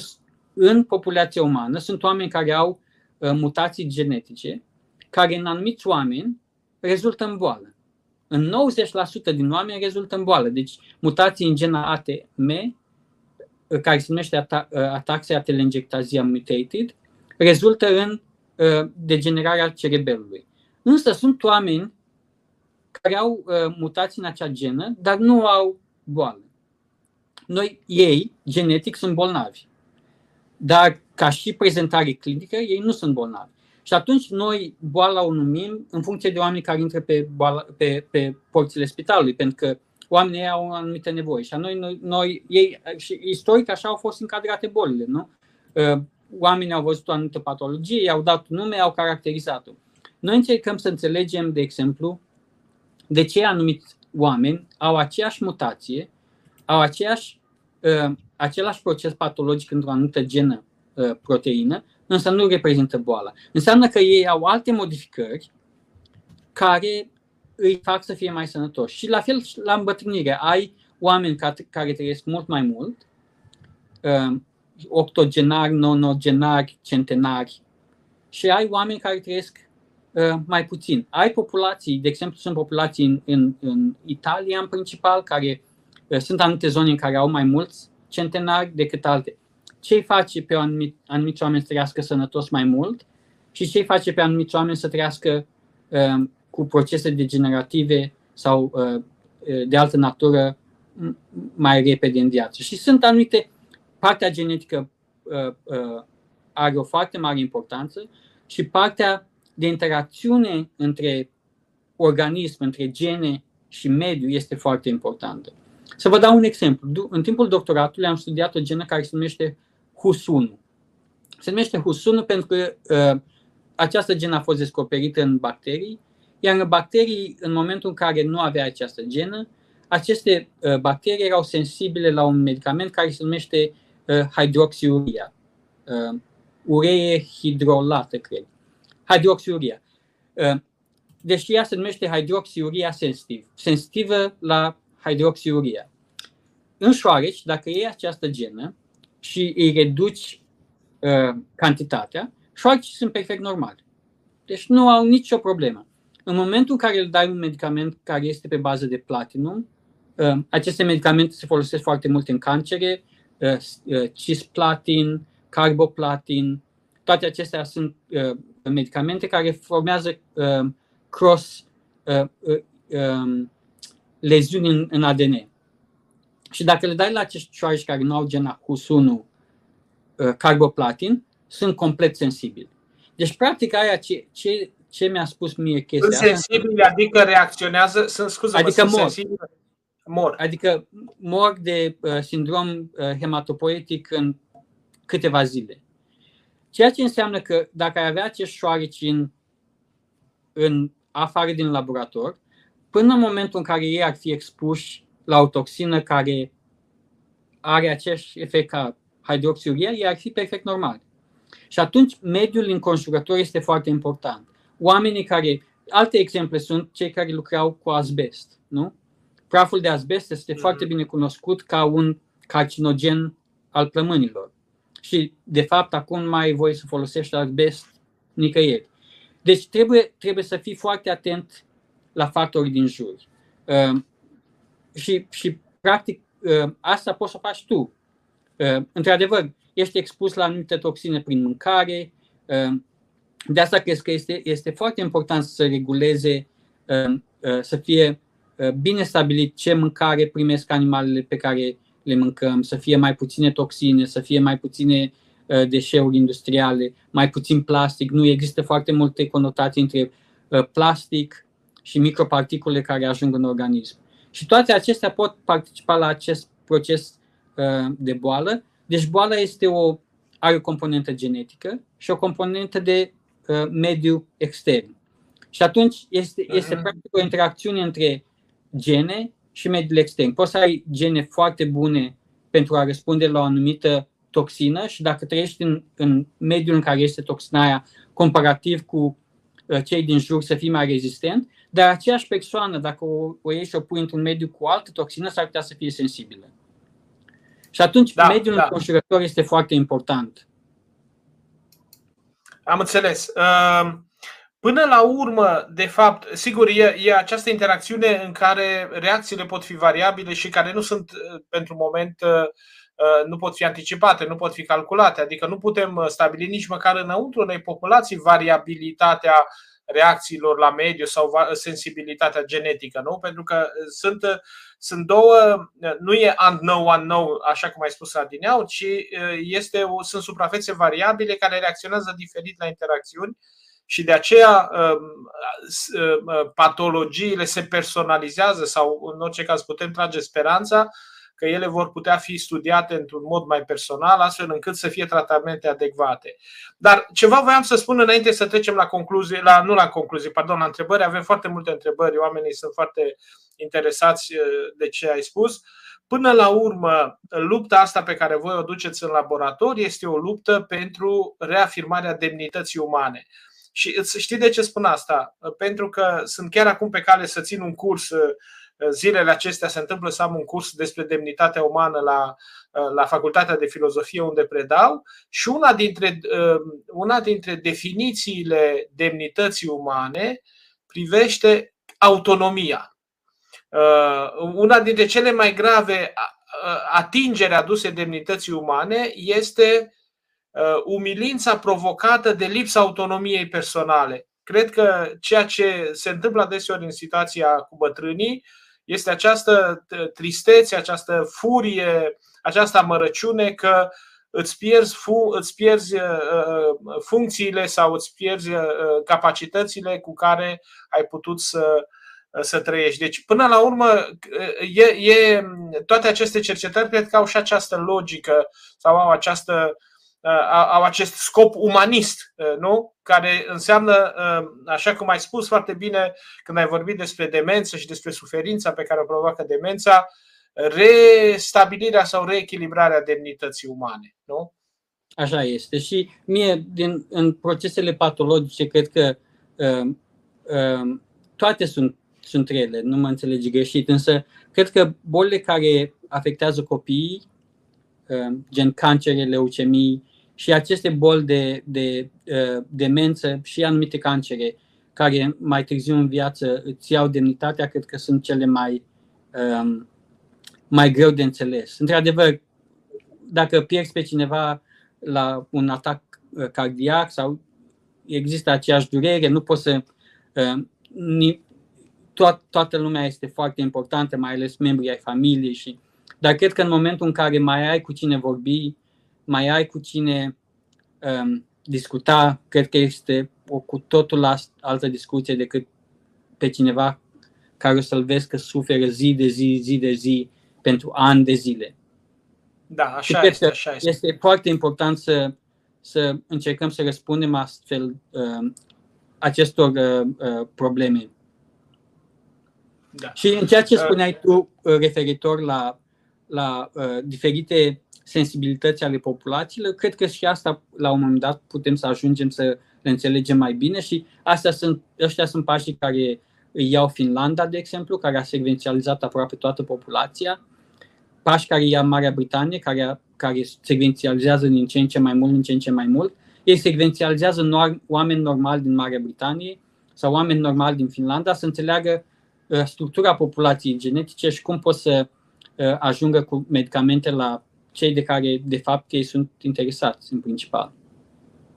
în populația umană sunt oameni care au uh, mutații genetice, care în anumiți oameni rezultă în boală. În 90% din oameni rezultă în boală. Deci mutații în gena ATM, care se numește ataxia telangiectasia mutated, rezultă în uh, degenerarea cerebelului. Însă sunt oameni care au uh, mutații în acea genă, dar nu au boală. Noi, ei, genetic, sunt bolnavi. Dar ca și prezentare clinică, ei nu sunt bolnavi. Și atunci noi boala o numim în funcție de oamenii care intră pe, boala, pe, pe porțile spitalului, pentru că oamenii au anumite nevoi. Și noi, noi, noi ei, și istoric așa au fost încadrate bolile, nu? Uh, oamenii au văzut o anumită patologie, i-au dat nume, au caracterizat-o. Noi încercăm să înțelegem, de exemplu, de ce anumiți oameni au aceeași mutație, au aceeași, uh, același proces patologic într-o anumită genă uh, proteină, însă nu reprezintă boala. Înseamnă că ei au alte modificări care îi fac să fie mai sănătoși. Și la fel la îmbătrânire, ai oameni care trăiesc mult mai mult, uh, octogenari, nonogenari, centenari, și ai oameni care trăiesc uh, mai puțin. Ai populații, de exemplu, sunt populații în, în, în Italia, în principal, care uh, sunt anumite zone în care au mai mulți centenari decât alte ce îi face pe anumit, anumiți oameni să trăiască sănătos mai mult și ce îi face pe anumiți oameni să trăiască uh, cu procese degenerative sau uh, de altă natură mai repede în viață. Și sunt anumite, partea genetică uh, uh, are o foarte mare importanță și partea de interacțiune între organism, între gene și mediu este foarte importantă. Să vă dau un exemplu. În timpul doctoratului am studiat o genă care se numește HUS1. Se numește HUS1 pentru că uh, această genă a fost descoperită în bacterii, Iar bacterii, în momentul în care nu avea această genă, aceste uh, bacterii erau sensibile la un medicament care se numește uh, hidroxiuria. Uh, uree hidrolată, cred. Hidroxiuria. Uh, deci ea se numește hidroxiuria sensitiv, sensitivă la hidroxiuria. În șoareci, dacă iei această genă și îi reduci uh, cantitatea, șoarecii sunt perfect normali. Deci nu au nicio problemă. În momentul în care îl dai un medicament care este pe bază de platinum, uh, aceste medicamente se folosesc foarte mult în cancere, uh, uh, cisplatin, carboplatin, toate acestea sunt medicamente care formează cross um, leziuni în ADN. Și dacă le dai la acești șoareci care nu au gena HUS1 carboplatin, sunt complet sensibili. Deci, practic, aia ce, ce, ce mi-a spus mie chestia Sunt sensibili, adică reacționează, sunt scuze, adică sunt mor. sensibili, mor. Adică mor de uh, sindrom uh, hematopoietic în câteva zile. Ceea ce înseamnă că dacă ai avea acești șoareci în, în afară din laborator, până în momentul în care ei ar fi expuși la o toxină care are același efect ca hidroxiuria, ei ar fi perfect normal. Și atunci mediul înconjurător este foarte important. Oamenii care, alte exemple sunt cei care lucrau cu asbest, nu? Praful de asbest este mm-hmm. foarte bine cunoscut ca un carcinogen al plămânilor. Și, de fapt, acum mai voi să folosești asbest nicăieri. Deci trebuie, trebuie să fii foarte atent la factorii din jur. Uh, și, și, practic, uh, asta poți să faci tu. Uh, într-adevăr, ești expus la anumite toxine prin mâncare. Uh, de asta cred că este, este foarte important să reguleze, uh, uh, să fie bine stabilit ce mâncare primesc animalele pe care le mâncăm, să fie mai puține toxine, să fie mai puține deșeuri industriale, mai puțin plastic. Nu există foarte multe conotații între plastic și microparticule care ajung în organism. Și toate acestea pot participa la acest proces de boală deci boala este o, are o componentă genetică și o componentă de uh, mediu extern. Și atunci este, este uh-huh. practic o interacțiune între gene și mediul extern. Poți să ai gene foarte bune pentru a răspunde la o anumită toxină și dacă trăiești în, în mediul în care este toxina aia, comparativ cu uh, cei din jur, să fii mai rezistent, dar aceeași persoană, dacă o, o iei și o pui într-un mediu cu altă toxină, s-ar putea să fie sensibilă. Și atunci da, mediul da. înconjurător este foarte important. Am înțeles. Ehm, până la urmă, de fapt, sigur, e, e această interacțiune în care reacțiile pot fi variabile și care nu sunt, eh, pentru moment, eh, eh, nu pot fi anticipate, nu pot fi calculate. Adică nu putem stabili nici măcar înăuntru unei populații variabilitatea reacțiilor la mediu sau sensibilitatea genetică, nu? Pentru că sunt sunt două, nu e unknown, unknown, așa cum ai spus Adineau, ci este, sunt suprafețe variabile care reacționează diferit la interacțiuni și de aceea patologiile se personalizează sau în orice caz putem trage speranța că ele vor putea fi studiate într-un mod mai personal, astfel încât să fie tratamente adecvate. Dar ceva voiam să spun înainte să trecem la concluzie, la, nu la concluzie, pardon, la întrebări. Avem foarte multe întrebări, oamenii sunt foarte interesați uh, de ce ai spus. Până la urmă, lupta asta pe care voi o duceți în laborator este o luptă pentru reafirmarea demnității umane. Și știi de ce spun asta? Pentru că sunt chiar acum pe cale să țin un curs uh, zilele acestea se întâmplă să am un curs despre demnitatea umană la, la Facultatea de Filozofie unde predau și una dintre, una dintre definițiile demnității umane privește autonomia. Una dintre cele mai grave atingeri aduse demnității umane este umilința provocată de lipsa autonomiei personale. Cred că ceea ce se întâmplă adeseori în situația cu bătrânii este această tristețe, această furie, această amărăciune că îți pierzi, îți pierzi uh, uh, funcțiile sau îți pierzi uh, capacitățile cu care ai putut să, să trăiești. Deci, până la urmă, e, e, toate aceste cercetări cred că au și această logică sau au această au acest scop umanist, nu? Care înseamnă, așa cum ai spus foarte bine când ai vorbit despre demență și despre suferința pe care o provoacă demența, restabilirea sau reechilibrarea demnității umane, nu? Așa este. Și mie, din, în procesele patologice, cred că uh, uh, toate sunt, sunt rele, nu mă înțelegi greșit, însă cred că bolile care afectează copiii, uh, gen cancere, leucemii și aceste boli de, de uh, demență și anumite cancere, care mai târziu în viață îți iau demnitatea, cred că sunt cele mai, uh, mai greu de înțeles. Într-adevăr, dacă pierzi pe cineva la un atac uh, cardiac sau există aceeași durere, nu poți să. Uh, toat, toată lumea este foarte importantă, mai ales membrii ai familiei. Și, dar cred că în momentul în care mai ai cu cine vorbi, mai ai cu cine um, discuta, cred că este o cu totul altă discuție decât pe cineva care o să-l vezi că suferă zi de zi, zi de zi, pentru ani de zile. Da, așa este, așa este. Este foarte important să, să încercăm să răspundem astfel uh, acestor uh, uh, probleme. Da. Și în ceea ce uh, spuneai tu uh, referitor la, la uh, diferite sensibilități ale populațiilor, cred că și asta la un moment dat putem să ajungem să le înțelegem mai bine și astea sunt, ăștia sunt pașii care îi iau Finlanda, de exemplu, care a secvențializat aproape toată populația pași care ia Marea Britanie, care, care secvențializează din ce în ce mai mult, din ce în ce mai mult. Ei secvențializează no- oameni normali din Marea Britanie sau oameni normali din Finlanda să înțeleagă uh, structura populației genetice și cum pot să uh, ajungă cu medicamente la cei de care, de fapt, ei sunt interesați în principal.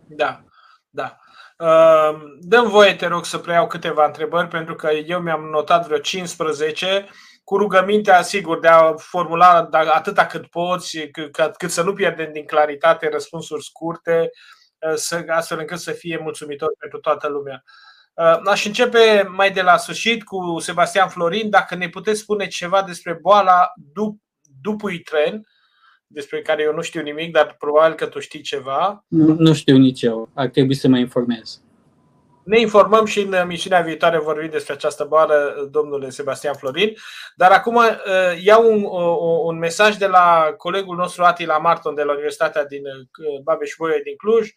Da, da. Uh, dăm voie, te rog, să preiau câteva întrebări, pentru că eu mi-am notat vreo 15 cu rugămintea, sigur, de a formula atâta cât poți, cât, cât să nu pierdem din claritate răspunsuri scurte, uh, să, astfel încât să fie mulțumitor pentru toată lumea. Uh, aș începe mai de la sfârșit cu Sebastian Florin, dacă ne puteți spune ceva despre boala dupui tren, despre care eu nu știu nimic, dar probabil că tu știi ceva. Nu, nu știu nici eu, ar trebui să mă informez. Ne informăm și în misiunea viitoare vorbim despre această boală, domnule Sebastian Florin. Dar acum uh, iau un, un mesaj de la colegul nostru Atila Marton de la Universitatea din uh, Babeș-Bolyai din Cluj.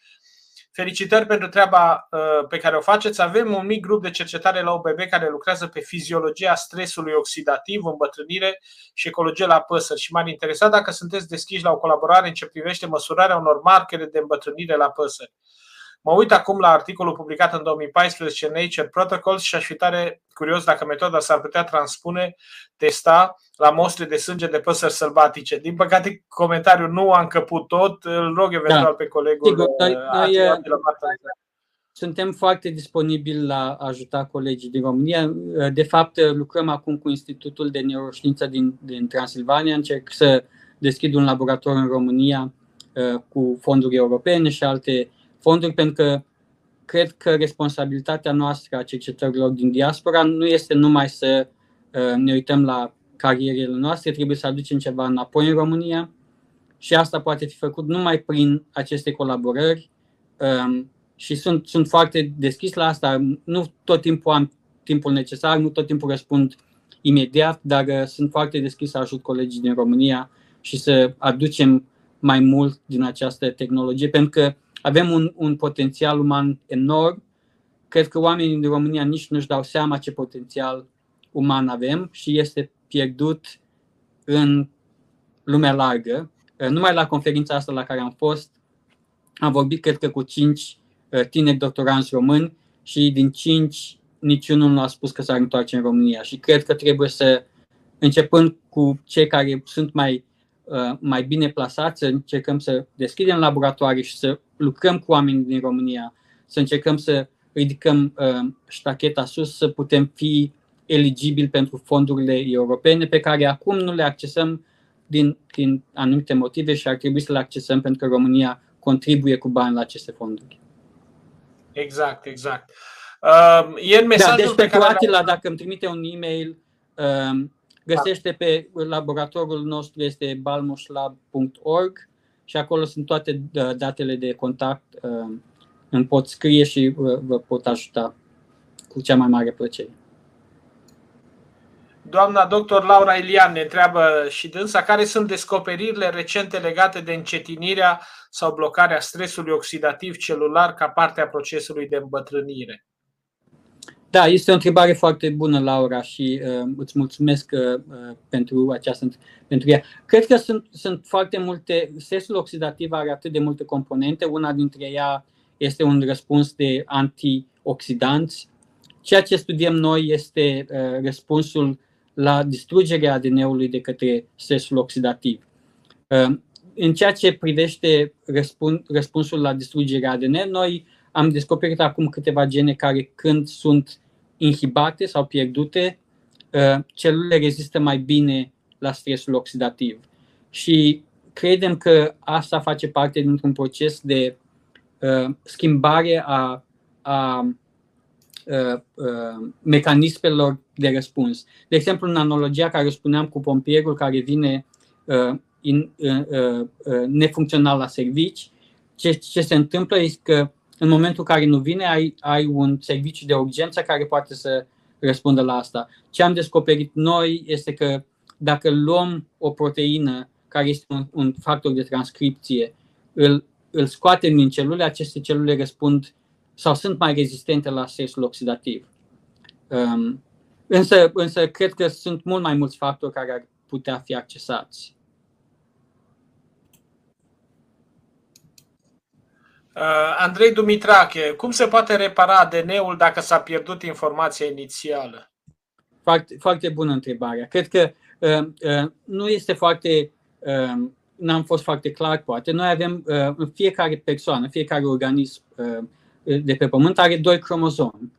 Felicitări pentru treaba uh, pe care o faceți. Avem un mic grup de cercetare la OBB care lucrează pe fiziologia stresului oxidativ, îmbătrânire și ecologie la păsări. Și m-ar interesa dacă sunteți deschiși la o colaborare în ce privește măsurarea unor markere de îmbătrânire la păsări. Mă uit acum la articolul publicat în 2014 Nature Protocols și aș fi tare curios dacă metoda s-ar putea transpune, testa la mostre de sânge de păsări sălbatice. Din păcate, comentariul nu a încăput tot. Îl rog eventual da. pe colegul Sigur, noi, uh, noi, uh, suntem foarte disponibili la a ajuta colegii din România. Uh, de fapt, lucrăm acum cu Institutul de Neuroștiință din, din Transilvania. Încerc să deschid un laborator în România cu fonduri europene și alte fonduri pentru că cred că responsabilitatea noastră a cercetătorilor din diaspora nu este numai să uh, ne uităm la carierele noastre, trebuie să aducem ceva înapoi în România și asta poate fi făcut numai prin aceste colaborări um, și sunt, sunt foarte deschis la asta. Nu tot timpul am timpul necesar, nu tot timpul răspund imediat, dar uh, sunt foarte deschis să ajut colegii din România și să aducem mai mult din această tehnologie, pentru că avem un, un potențial uman enorm. Cred că oamenii din România nici nu-și dau seama ce potențial uman avem și este pierdut în lumea largă. Uh, numai la conferința asta la care am fost, am vorbit, cred că, cu cinci uh, tineri doctoranți români și din cinci niciunul nu a spus că s-ar întoarce în România. Și cred că trebuie să, începând cu cei care sunt mai Uh, mai bine plasați, să încercăm să deschidem laboratoare și să lucrăm cu oameni din România, să încercăm să ridicăm uh, ștacheta sus, să putem fi eligibili pentru fondurile europene pe care acum nu le accesăm din, din anumite motive și ar trebui să le accesăm pentru că România contribuie cu bani la aceste fonduri. Exact, exact. Uh, e în mesajul da, deci pe care Atila, dacă îmi trimite un e-mail, uh, Găsește pe laboratorul nostru este balmoslab.org și acolo sunt toate datele de contact. Îmi pot scrie și vă pot ajuta cu cea mai mare plăcere. Doamna doctor Laura Ilian ne întreabă și dânsa care sunt descoperirile recente legate de încetinirea sau blocarea stresului oxidativ celular ca parte a procesului de îmbătrânire. Da, este o întrebare foarte bună, Laura, și uh, îți mulțumesc uh, uh pentru această pentru ea. Cred că sunt, sunt foarte multe, stresul oxidativ are atât de multe componente, una dintre ea este un răspuns de antioxidanți. Ceea ce studiem noi este uh, răspunsul la distrugerea ADN-ului de către stresul oxidativ. Uh, în ceea ce privește răspun, răspunsul la distrugerea ADN, noi am descoperit acum câteva gene care când sunt inhibate sau pierdute, uh, celulele rezistă mai bine la stresul oxidativ. Și credem că asta face parte dintr-un proces de uh, schimbare a, a uh, uh, mecanismelor de răspuns. De exemplu, în analogia care spuneam cu pompierul care vine uh, in, uh, uh, uh, nefuncțional la servici, ce, ce se întâmplă este că în momentul în care nu vine, ai, ai un serviciu de urgență care poate să răspundă la asta. Ce am descoperit noi este că dacă luăm o proteină care este un, un factor de transcripție, îl, îl scoatem din celule, aceste celule răspund sau sunt mai rezistente la stresul oxidativ. Um, însă, însă cred că sunt mult mai mulți factori care ar putea fi accesați. Andrei Dumitrache, cum se poate repara ADN-ul dacă s-a pierdut informația inițială? Foarte, foarte bună întrebare. Cred că uh, uh, nu este foarte, uh, n-am fost foarte clar, poate. Noi avem, uh, fiecare persoană, fiecare organism uh, de pe Pământ are doi cromozomi.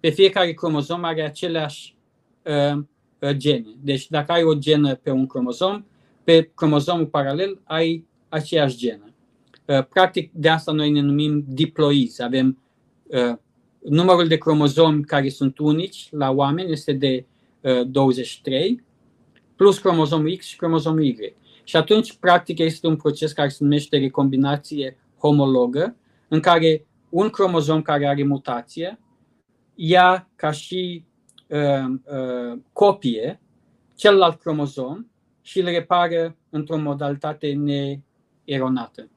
Pe fiecare cromozom are aceleași uh, uh, gene. Deci dacă ai o genă pe un cromozom, pe cromozomul paralel ai aceeași genă. Uh, practic, de asta noi ne numim diploizi. Avem uh, numărul de cromozomi care sunt unici la oameni este de uh, 23, plus cromozomul X și cromozomul Y. Și atunci, practic, este un proces care se numește recombinație homologă, în care un cromozom care are mutație ia ca și uh, uh, copie celălalt cromozom și îl repară într-o modalitate neeronată.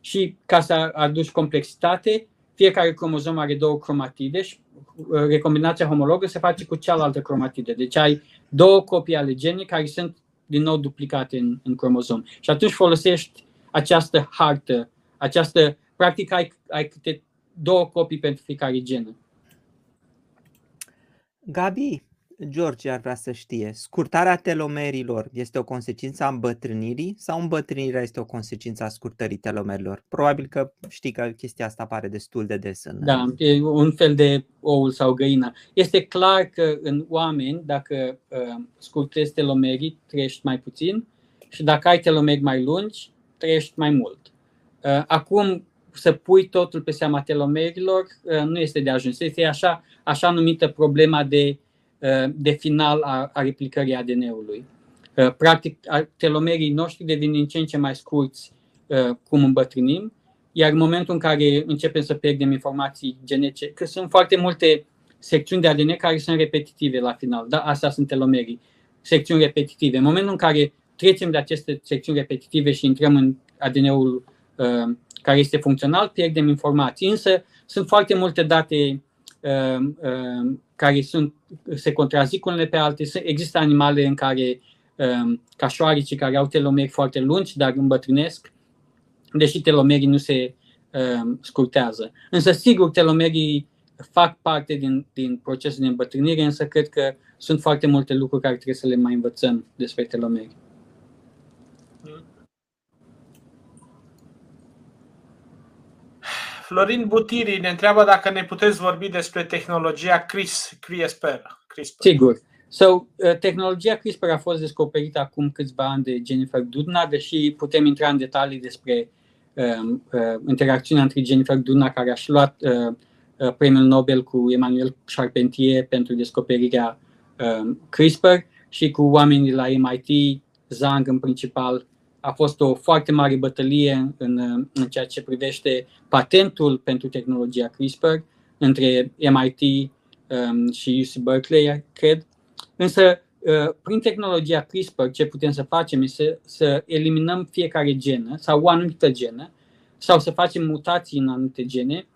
Și ca să aduci complexitate, fiecare cromozom are două cromatide și uh, recombinația homologă se face cu cealaltă cromatidă. Deci ai două copii ale genii care sunt din nou duplicate în, în cromozom. Și atunci folosești această hartă, această, practic ai, ai câte două copii pentru fiecare genă. Gabi, George ar vrea să știe, scurtarea telomerilor este o consecință a îmbătrânirii sau îmbătrânirea este o consecință a scurtării telomerilor? Probabil că știi că chestia asta apare destul de des. În... Da, e un fel de oul sau găina. Este clar că în oameni, dacă uh, scurtezi telomerii, trăiești mai puțin și dacă ai telomeri mai lungi, trăiești mai mult. Uh, acum, să pui totul pe seama telomerilor uh, nu este de ajuns. Este așa, așa numită problema de Uh, de final a, a replicării ADN-ului. Uh, practic, telomerii noștri devin din ce în ce mai scurți uh, cum îmbătrânim, iar în momentul în care începem să pierdem informații genetice, că sunt foarte multe secțiuni de ADN care sunt repetitive la final, da? Asta sunt telomerii, secțiuni repetitive. În momentul în care trecem de aceste secțiuni repetitive și intrăm în ADN-ul uh, care este funcțional, pierdem informații. Însă sunt foarte multe date uh, uh, care sunt, se contrazic unele pe altele. Există animale în care, um, ca șoaricii, care au telomeri foarte lungi, dar îmbătrânesc, deși telomerii nu se um, scurtează. Însă, sigur, telomerii fac parte din, din procesul de îmbătrânire, însă cred că sunt foarte multe lucruri care trebuie să le mai învățăm despre telomeri. Florin Butiri ne întreabă dacă ne puteți vorbi despre tehnologia CRIS, CRISPR. CRISPR. Sigur. So, uh, tehnologia CRISPR a fost descoperită acum câțiva ani de Jennifer Doudna, deși putem intra în detalii despre uh, uh, interacțiunea între Jennifer Doudna, care a și luat uh, uh, premiul Nobel cu Emmanuel Charpentier pentru descoperirea uh, CRISPR, și cu oamenii la MIT, Zhang în principal, a fost o foarte mare bătălie în, în ceea ce privește patentul pentru tehnologia CRISPR între MIT um, și UC Berkeley, cred. Însă, uh, prin tehnologia CRISPR, ce putem să facem este să eliminăm fiecare genă sau o anumită genă sau să facem mutații în anumite gene,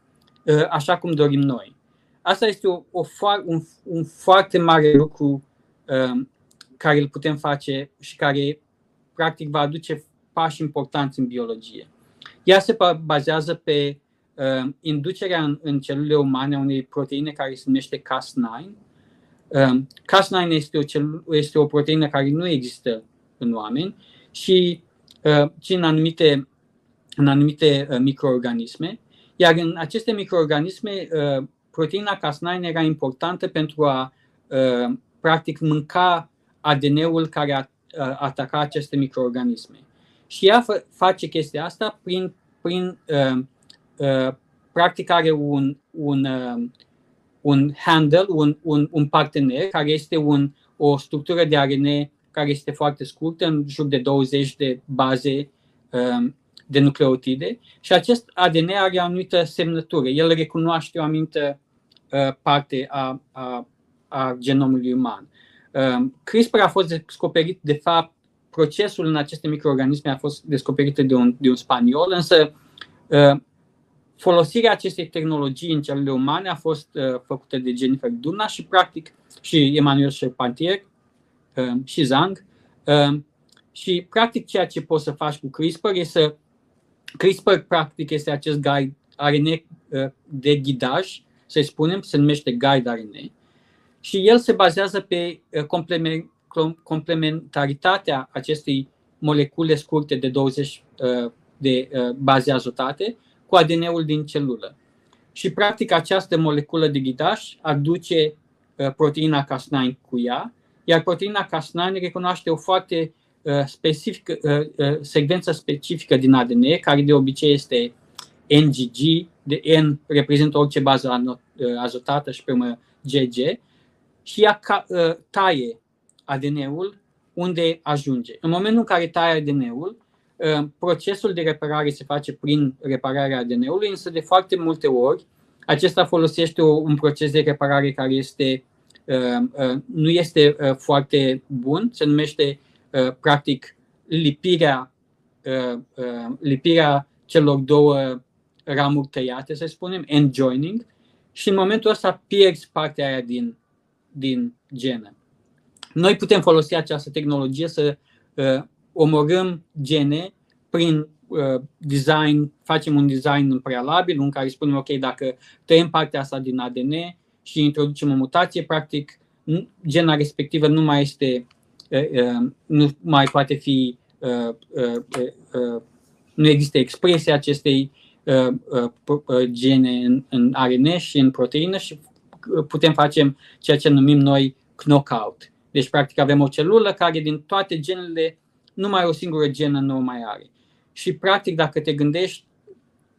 uh, așa cum dorim noi. Asta este o, o, un, un foarte mare lucru um, care îl putem face și care practic va aduce pași importanți în biologie. Ea se bazează pe uh, inducerea în, în celulele umane a unei proteine care se numește Cas9. Uh, Cas9 este o, cel, este o proteină care nu există în oameni și uh, ci în anumite, în anumite uh, microorganisme. Iar în aceste microorganisme, uh, proteina Cas9 era importantă pentru a uh, practic mânca ADN-ul care a, a, ataca aceste microorganisme. Și ea face chestia asta prin, prin uh, uh, practic are un, un, uh, un handle, un, un, un partener care este un, o structură de ARN care este foarte scurtă, în jur de 20 de baze uh, de nucleotide și acest ADN are o anumită semnătură. El recunoaște o anumită uh, parte a, a, a genomului uman. Uh, CRISPR a fost descoperit, de fapt, procesul în aceste microorganisme a fost descoperit de un, de un spaniol, însă uh, folosirea acestei tehnologii în celulele umane a fost uh, făcută de Jennifer Duna și practic și Emmanuel Charpentier uh, și Zhang. Și practic ceea ce poți să faci cu CRISPR este să CRISPR practic este acest guide RNA de ghidaj, să spunem, se numește guide RNA și el se bazează pe complement complementaritatea acestei molecule scurte de 20 uh, de uh, baze azotate cu ADN-ul din celulă. Și practic această moleculă de ghidaj aduce uh, proteina Cas9 cu ea, iar proteina Cas9 recunoaște o foarte specifică, secvență specifică din ADN, care de obicei este NGG, de N reprezintă orice bază azotată și pe urmă GG, și ea taie ADN-ul unde ajunge. În momentul în care taie ADN-ul, uh, procesul de reparare se face prin repararea ADN-ului, însă de foarte multe ori acesta folosește un proces de reparare care este, uh, uh, nu este foarte bun, se numește practic lipirea, lipirea celor două ramuri tăiate, să spunem, end joining, și în momentul ăsta pierzi partea aia din, din genă. Noi putem folosi această tehnologie să uh, omorâm gene prin uh, design, facem un design în prealabil în care spunem, ok, dacă tăiem partea asta din ADN și introducem o mutație, practic gena respectivă nu mai este, uh, uh, nu mai poate fi, uh, uh, uh, nu există expresia acestei uh, uh, gene în, în ARN și în proteină și putem face ceea ce numim noi knockout. Deci, practic, avem o celulă care din toate genele, numai o singură genă nu o mai are. Și, practic, dacă te gândești,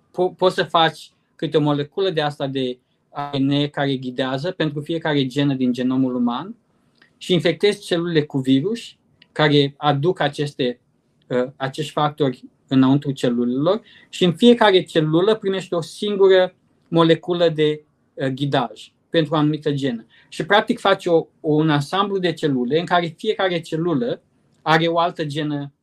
po- poți să faci câte o moleculă de asta de ARN care ghidează pentru fiecare genă din genomul uman și infectezi celulele cu virus care aduc aceste, uh, acești factori înăuntru celulelor și în fiecare celulă primește o singură moleculă de uh, ghidaj pentru o anumită genă. Și practic face o, un ansamblu de celule în care fiecare celulă are o altă genă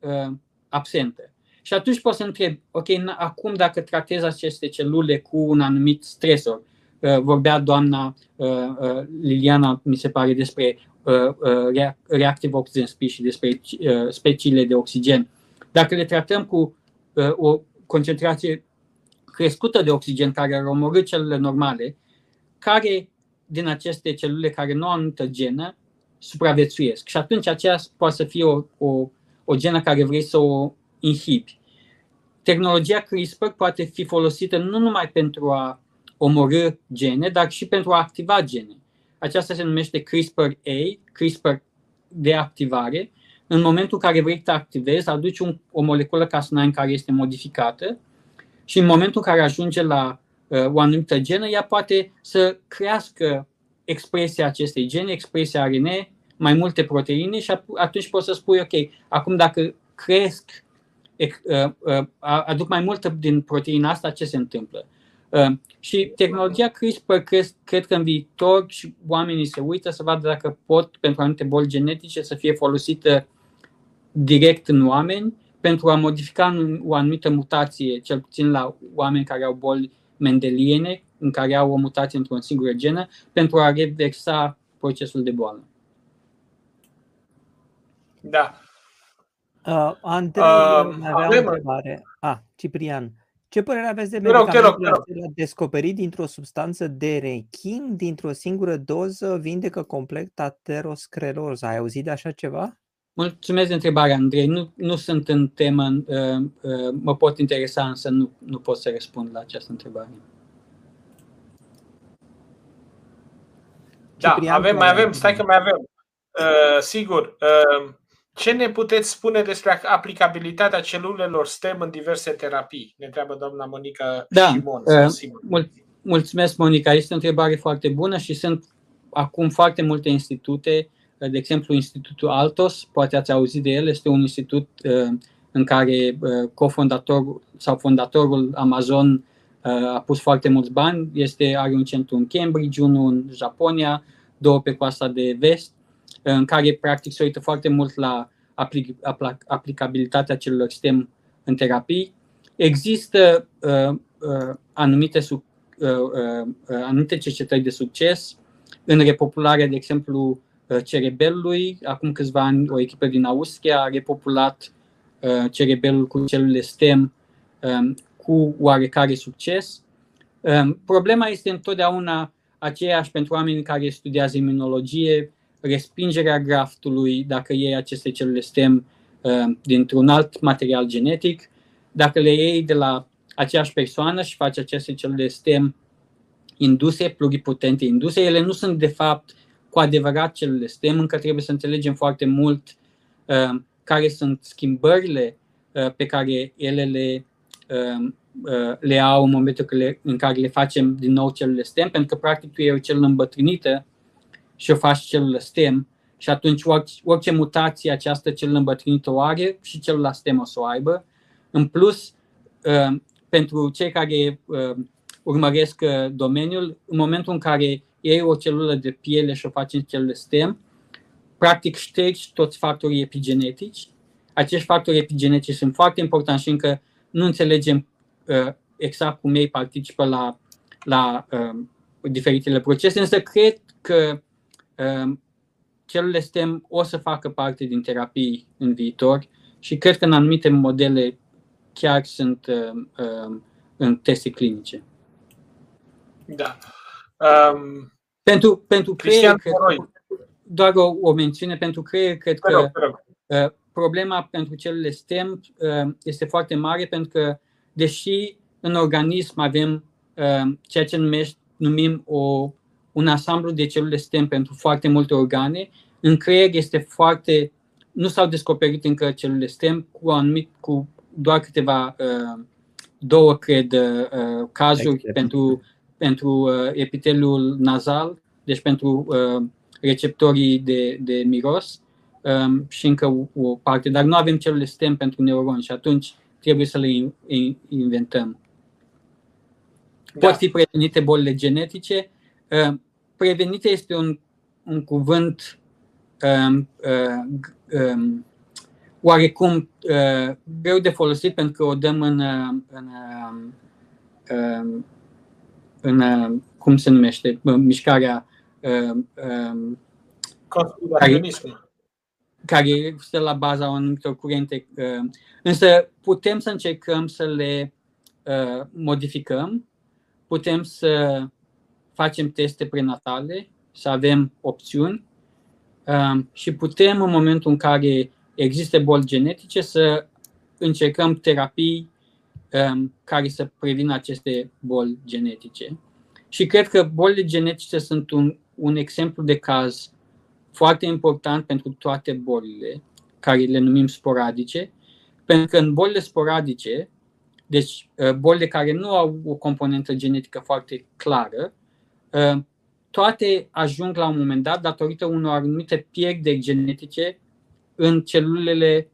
uh, absentă. Și atunci poți să întrebi, ok, acum dacă tratezi aceste celule cu un anumit stresor, uh, vorbea doamna uh, uh, Liliana, mi se pare, despre uh, uh, reactive oxygen species, despre uh, speciile de oxigen. Dacă le tratăm cu uh, o concentrație crescută de oxigen care ar omorâ celulele normale, care din aceste celule care nu au anumită genă supraviețuiesc. Și atunci aceea poate să fie o, o, o genă care vrei să o inhibi. Tehnologia CRISPR poate fi folosită nu numai pentru a omorâ gene, dar și pentru a activa gene. Aceasta se numește CRISPR-A, CRISPR de activare. În momentul în care vrei să activezi, aduci un, o moleculă Cas9 care este modificată și în momentul în care ajunge la Uh, o anumită genă, ea poate să crească expresia acestei gene, expresia RNA, mai multe proteine și atunci poți să spui, ok, acum dacă cresc, aduc mai multă din proteina asta, ce se întâmplă? Și tehnologia CRISPR cred că în viitor și oamenii se uită să vadă dacă pot, pentru anumite boli genetice, să fie folosită direct în oameni pentru a modifica o anumită mutație, cel puțin la oameni care au boli mendeliene, în care au o mutație într-o singură genă, pentru a reversa procesul de boală. Da. Uh, Andrei, uh, avea avem... o întrebare. Ah, Ciprian. Ce părere aveți de medicamentul acela descoperit dintr-o substanță de rechin, dintr-o singură doză, vindecă complet ateroscleroză? Ai auzit de așa ceva? Mulțumesc de întrebare, Andrei. Nu, nu sunt în temă, uh, uh, mă pot interesa, însă nu, nu pot să răspund la această întrebare. Da, Ciprian, avem, mai avem, stai că mai avem. Uh, sigur. Uh, ce ne puteți spune despre aplicabilitatea celulelor STEM în diverse terapii? Ne întreabă doamna Monica da, Simon. Uh, mul- mulțumesc, Monica. Este o întrebare foarte bună și sunt acum foarte multe institute de exemplu, Institutul Altos, poate ați auzit de el, este un institut uh, în care uh, cofondatorul sau fondatorul Amazon uh, a pus foarte mulți bani. Este, are un centru în Cambridge, unul în Japonia, două pe coasta de vest, în care practic se uită foarte mult la aplic- aplicabilitatea celor STEM în terapii. Există uh, uh, anumite, uh, uh, anumite cercetări de succes în repopularea, de exemplu, Uh, cerebelului. Acum câțiva ani, o echipă din Austria a repopulat uh, cerebelul cu celule STEM um, cu oarecare succes. Um, problema este întotdeauna aceeași pentru oamenii care studiază imunologie, respingerea graftului dacă iei aceste celule STEM um, dintr-un alt material genetic. Dacă le iei de la aceeași persoană și faci aceste celule STEM induse, pluripotente induse, ele nu sunt de fapt cu adevărat celule STEM, încă trebuie să înțelegem foarte mult uh, care sunt schimbările uh, pe care ele le, uh, uh, le au în momentul le, în care le facem din nou celule STEM, pentru că practic tu e o celulă îmbătrânită și o faci celulă STEM și atunci orice, orice mutație această celulă îmbătrânită o are și celula STEM o să o aibă. În plus, uh, pentru cei care uh, urmăresc uh, domeniul, în momentul în care iei o celulă de piele și o faci în celule STEM, practic ștergi toți factorii epigenetici. Acești factori epigenetici sunt foarte importanti și încă nu înțelegem uh, exact cum ei participă la, la uh, diferitele procese, însă cred că uh, celulele STEM o să facă parte din terapii în viitor și cred că în anumite modele chiar sunt uh, uh, în teste clinice. Da. Um, pentru, pentru creier, cred, doar o, o mențiune, pentru creier, cred că rog, rog. Uh, problema pentru celule STEM uh, este foarte mare pentru că, deși în organism avem uh, ceea ce numești, numim o, un ansamblu de celule STEM pentru foarte multe organe, în creier este foarte, nu s-au descoperit încă celule STEM cu anumit, cu doar câteva, două, cred, cazuri Excelent. pentru pentru uh, epitelul nazal, deci pentru uh, receptorii de, de miros um, și încă o, o parte, dar nu avem celule STEM pentru neuroni și atunci trebuie să le inventăm. Da. Pot fi prevenite bolile genetice. Uh, prevenite este un, un cuvânt um, uh, um, oarecum uh, greu de folosit pentru că o dăm în, uh, în uh, în, uh, cum se numește, mișcarea uh, um, care, care stă la baza anumitor curente. Uh, însă putem să încercăm să le modificăm, putem să facem teste prenatale, să avem opțiuni și putem în momentul în care există boli genetice să încercăm terapii Um, care să prevină aceste boli genetice. Și cred că bolile genetice sunt un, un exemplu de caz foarte important pentru toate bolile, care le numim sporadice, pentru că în bolile sporadice, deci uh, bolile care nu au o componentă genetică foarte clară, uh, toate ajung la un moment dat datorită unor anumite pierderi genetice în celulele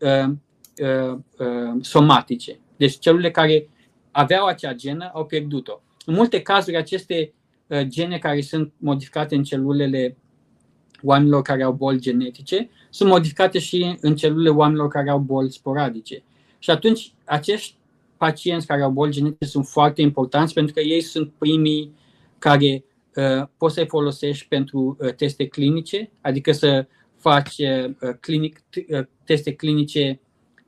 uh, uh, uh, somatice. Deci celulele care aveau acea genă au pierdut-o. În multe cazuri, aceste uh, gene care sunt modificate în celulele oamenilor care au boli genetice sunt modificate și în celulele oamenilor care au boli sporadice. Și atunci, acești pacienți care au boli genetice sunt foarte importanți pentru că ei sunt primii care uh, poți să-i folosești pentru uh, teste clinice, adică să faci uh, clinic, uh, teste clinice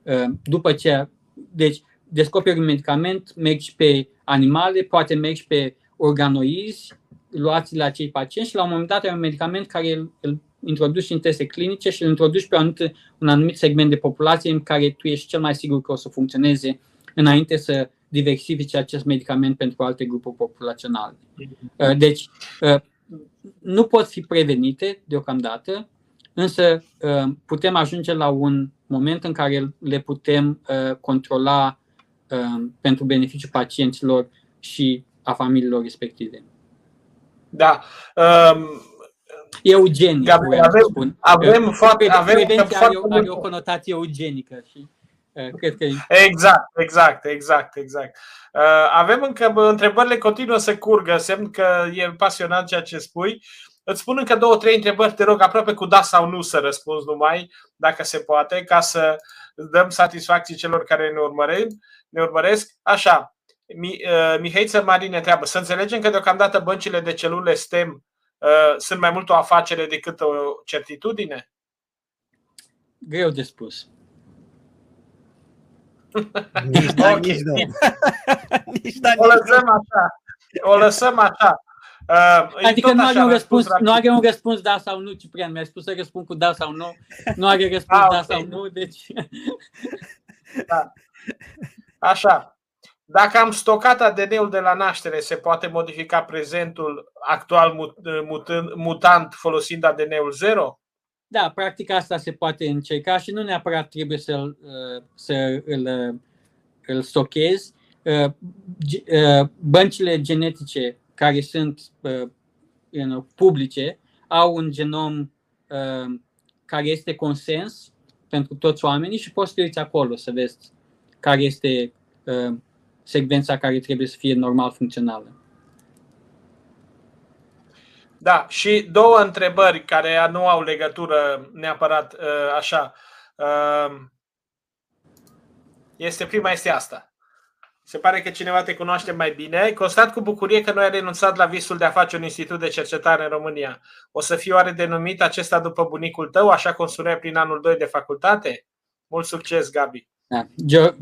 uh, după ce. Deci, descoperi un medicament, mergi pe animale, poate mergi pe organoizi, luați la cei pacienți și la un moment dat ai un medicament care îl, îl introduci în teste clinice și îl introduci pe un anumit, un anumit segment de populație în care tu ești cel mai sigur că o să funcționeze înainte să diversifice acest medicament pentru alte grupuri populaționale. Uh, deci, uh, nu pot fi prevenite deocamdată, însă uh, putem ajunge la un moment în care le putem controla pentru beneficiul pacienților și a familiilor respective. Da. Um, Eugenic, Gabriel, avem, spun. Avem, foarte, avem prevenția are, are o conotație eugenică și uh, cred că Exact, exact, exact, exact. Uh, avem încă întrebările continuă să curgă, semn că e pasionant ceea ce spui. Îți spun încă două, trei întrebări, te rog, aproape cu da sau nu să răspunzi numai, dacă se poate, ca să dăm satisfacții celor care ne urmăresc. Ne urmăresc. Așa, uh, Mihaiță Marin ne întreabă, să înțelegem că deocamdată băncile de celule STEM uh, sunt mai mult o afacere decât o certitudine? Greu de spus. Nici da, okay. nici nu. nici da, o lăsăm așa. O lăsăm așa. Uh, adică nu are, un răspuns, nu are un răspuns da sau nu, Ciprian. Mi-a spus să răspund cu da sau nu. Nu are răspuns ah, da okay. sau nu, deci... Da. Așa. Dacă am stocat ADN-ul de la naștere, se poate modifica prezentul actual mutant folosind ADN-ul 0? Da, practic asta se poate încerca și nu neapărat trebuie să, uh, să îl, îl stochezi. Uh, uh, băncile genetice care sunt you know, publice au un genom care este consens pentru toți oamenii și poți să te uiți acolo să vezi care este secvența care trebuie să fie normal funcțională. Da, și două întrebări care nu au legătură neapărat uh, așa. Uh, este prima este asta. Se pare că cineva te cunoaște mai bine. Constat cu bucurie că noi ai renunțat la visul de a face un institut de cercetare în România. O să fie oare denumit acesta după bunicul tău, așa cum sunai prin anul 2 de facultate? Mult succes, Gabi! Da.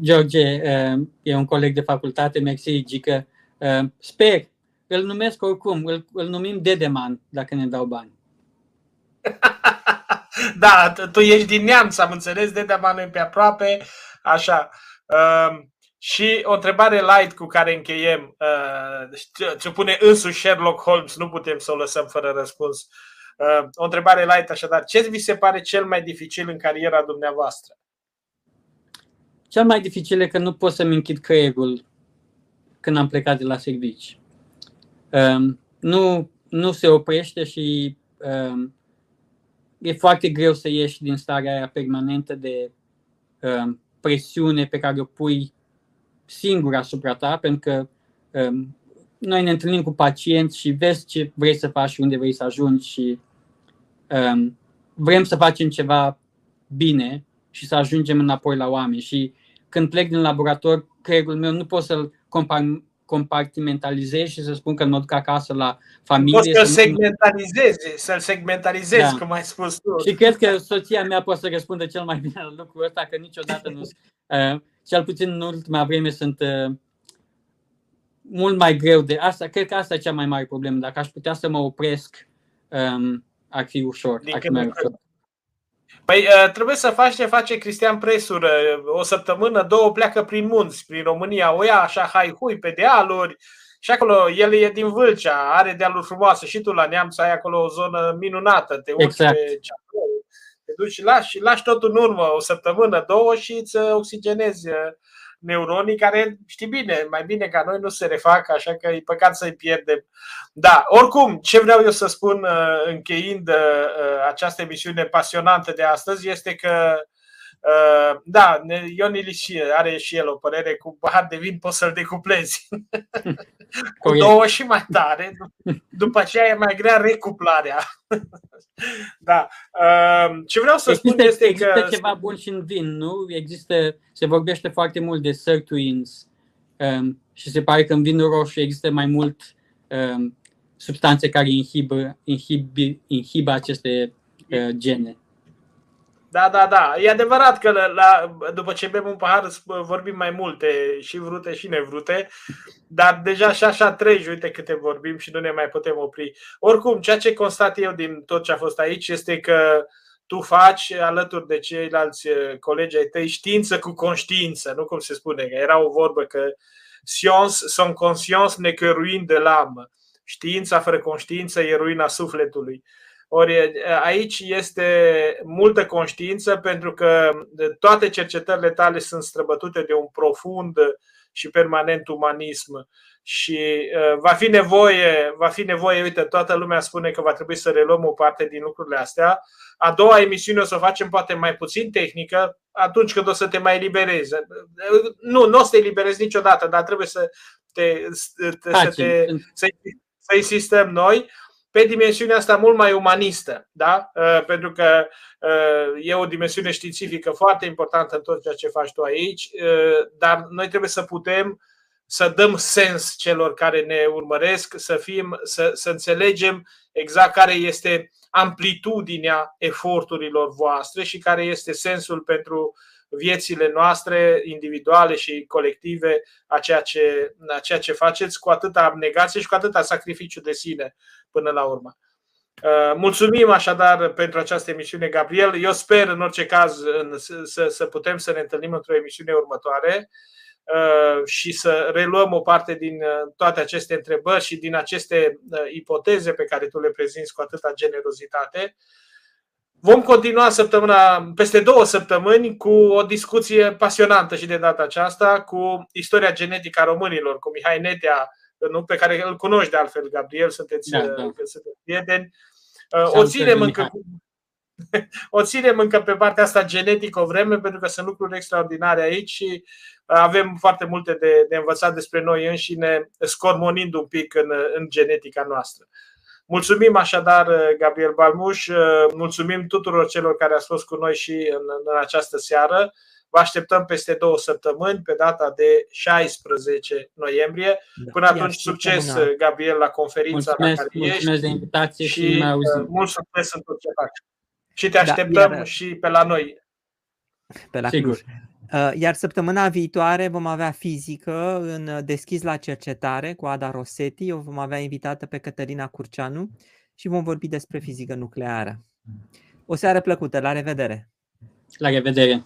George uh, e un coleg de facultate, mersi, Gică. Sper îl numesc oricum, îl, îl numim Dedeman, dacă ne dau bani. da, tu ești din neamț, am înțeles, Dedeman e pe aproape, așa. Uh, și o întrebare light cu care încheiem, uh, ce pune însuși Sherlock Holmes, nu putem să o lăsăm fără răspuns. Uh, o întrebare light așadar, ce vi se pare cel mai dificil în cariera dumneavoastră? Cel mai dificil e că nu pot să-mi închid creierul când am plecat de la servici. Um, nu, nu se oprește și um, e foarte greu să ieși din starea aia permanentă de um, presiune pe care o pui singur asupra ta, pentru că um, noi ne întâlnim cu pacienți și vezi ce vrei să faci și unde vrei să ajungi și um, vrem să facem ceva bine și să ajungem înapoi la oameni. Și când plec din laborator, creierul meu nu pot să-l compartimentalizez și să spun că mă duc acasă la familie. Poți să-l segmentalizezi, să-l segmentalizezi, da. cum ai spus tu. Și cred că soția mea poate să răspundă cel mai bine la lucrul ăsta, că niciodată nu... Uh, cel puțin în ultima vreme sunt uh, mult mai greu de asta. Cred că asta e cea mai mare problemă. Dacă aș putea să mă opresc, um, ar fi ușor. Din ar fi mai ușor. Păi uh, trebuie să faci ce face Cristian Presur. O săptămână, două pleacă prin munți, prin România, o ia așa hai hui pe dealuri și acolo el e din Vâlcea, are dealuri frumoase și tu la Neamț ai acolo o zonă minunată, te urci exact. pe te duci și lași, lași tot în urmă o săptămână, două și îți oxigenezi uh, neuronii care, știi bine, mai bine ca noi nu se refac, așa că e păcat să-i pierdem. Da, oricum, ce vreau eu să spun uh, încheind uh, această emisiune pasionantă de astăzi este că Uh, da, Ion Ilici are și el o părere cu pahar de vin poți să-l decuplezi. cu două și mai tare, după aceea e mai grea recuplarea. da. Uh, ce vreau să există, spun este există că... Există ceva bun și în vin, nu? Există, se vorbește foarte mult de sirtuins um, și se pare că în vinul roșu există mai mult um, substanțe care inhibă, inhibă, inhibă aceste uh, gene. Da, da, da. E adevărat că la, la, după ce bem un pahar vorbim mai multe, și vrute și nevrute, dar deja și așa treci, uite câte vorbim și nu ne mai putem opri. Oricum, ceea ce constat eu din tot ce a fost aici este că tu faci alături de ceilalți uh, colegi ai tăi știință cu conștiință, nu cum se spune, că era o vorbă că science sans conscience ne que ruine de l'âme. Știința fără conștiință e ruina sufletului. Ori aici este multă conștiință pentru că toate cercetările tale sunt străbătute de un profund și permanent umanism și va fi nevoie, va fi nevoie, uite, toată lumea spune că va trebui să reluăm o parte din lucrurile astea. A doua emisiune o să o facem poate mai puțin tehnică, atunci când o să te mai eliberezi. Nu, nu o să te eliberezi niciodată, dar trebuie să te, să, te, să, să insistăm noi pe dimensiunea asta mult mai umanistă, da? Uh, pentru că uh, e o dimensiune științifică foarte importantă în tot ceea ce faci tu aici, uh, dar noi trebuie să putem să dăm sens celor care ne urmăresc, să, fim, să, să înțelegem exact care este amplitudinea eforturilor voastre și care este sensul pentru viețile noastre individuale și colective a ceea ce, a ceea ce faceți cu atâta abnegație și cu atâta sacrificiu de sine până la urmă. Uh, mulțumim așadar pentru această emisiune, Gabriel. Eu sper, în orice caz, să, să putem să ne întâlnim într-o emisiune următoare uh, și să reluăm o parte din uh, toate aceste întrebări și din aceste ipoteze pe care tu le prezinți cu atâta generozitate. Vom continua săptămâna, peste două săptămâni cu o discuție pasionantă și de data aceasta cu istoria genetică a românilor, cu Mihai Netea, nu, pe care îl cunoști de altfel, Gabriel, sunteți, da, da. sunteți prieteni. O ținem încă o ținem încă pe partea asta genetică o vreme, pentru că sunt lucruri extraordinare aici și avem foarte multe de, de învățat despre noi înșine, scormonind un pic în, în genetica noastră. Mulțumim așadar, Gabriel Balmuș, mulțumim tuturor celor care ați fost cu noi și în, în această seară. Vă așteptăm peste două săptămâni, pe data de 16 noiembrie. Da. Până atunci, succes, Gabriel, la conferința mulțumesc, la care mulțumesc ești. de invitație și, și mai auzim. mult succes în tot ce faci. Și te așteptăm da, iar... și pe la noi. Pe la Sigur. Cluj. Uh, iar săptămâna viitoare vom avea fizică în deschis la cercetare cu Ada Rosetti. O vom avea invitată pe Cătălina Curceanu și vom vorbi despre fizică nucleară. O seară plăcută, la revedere! La revedere!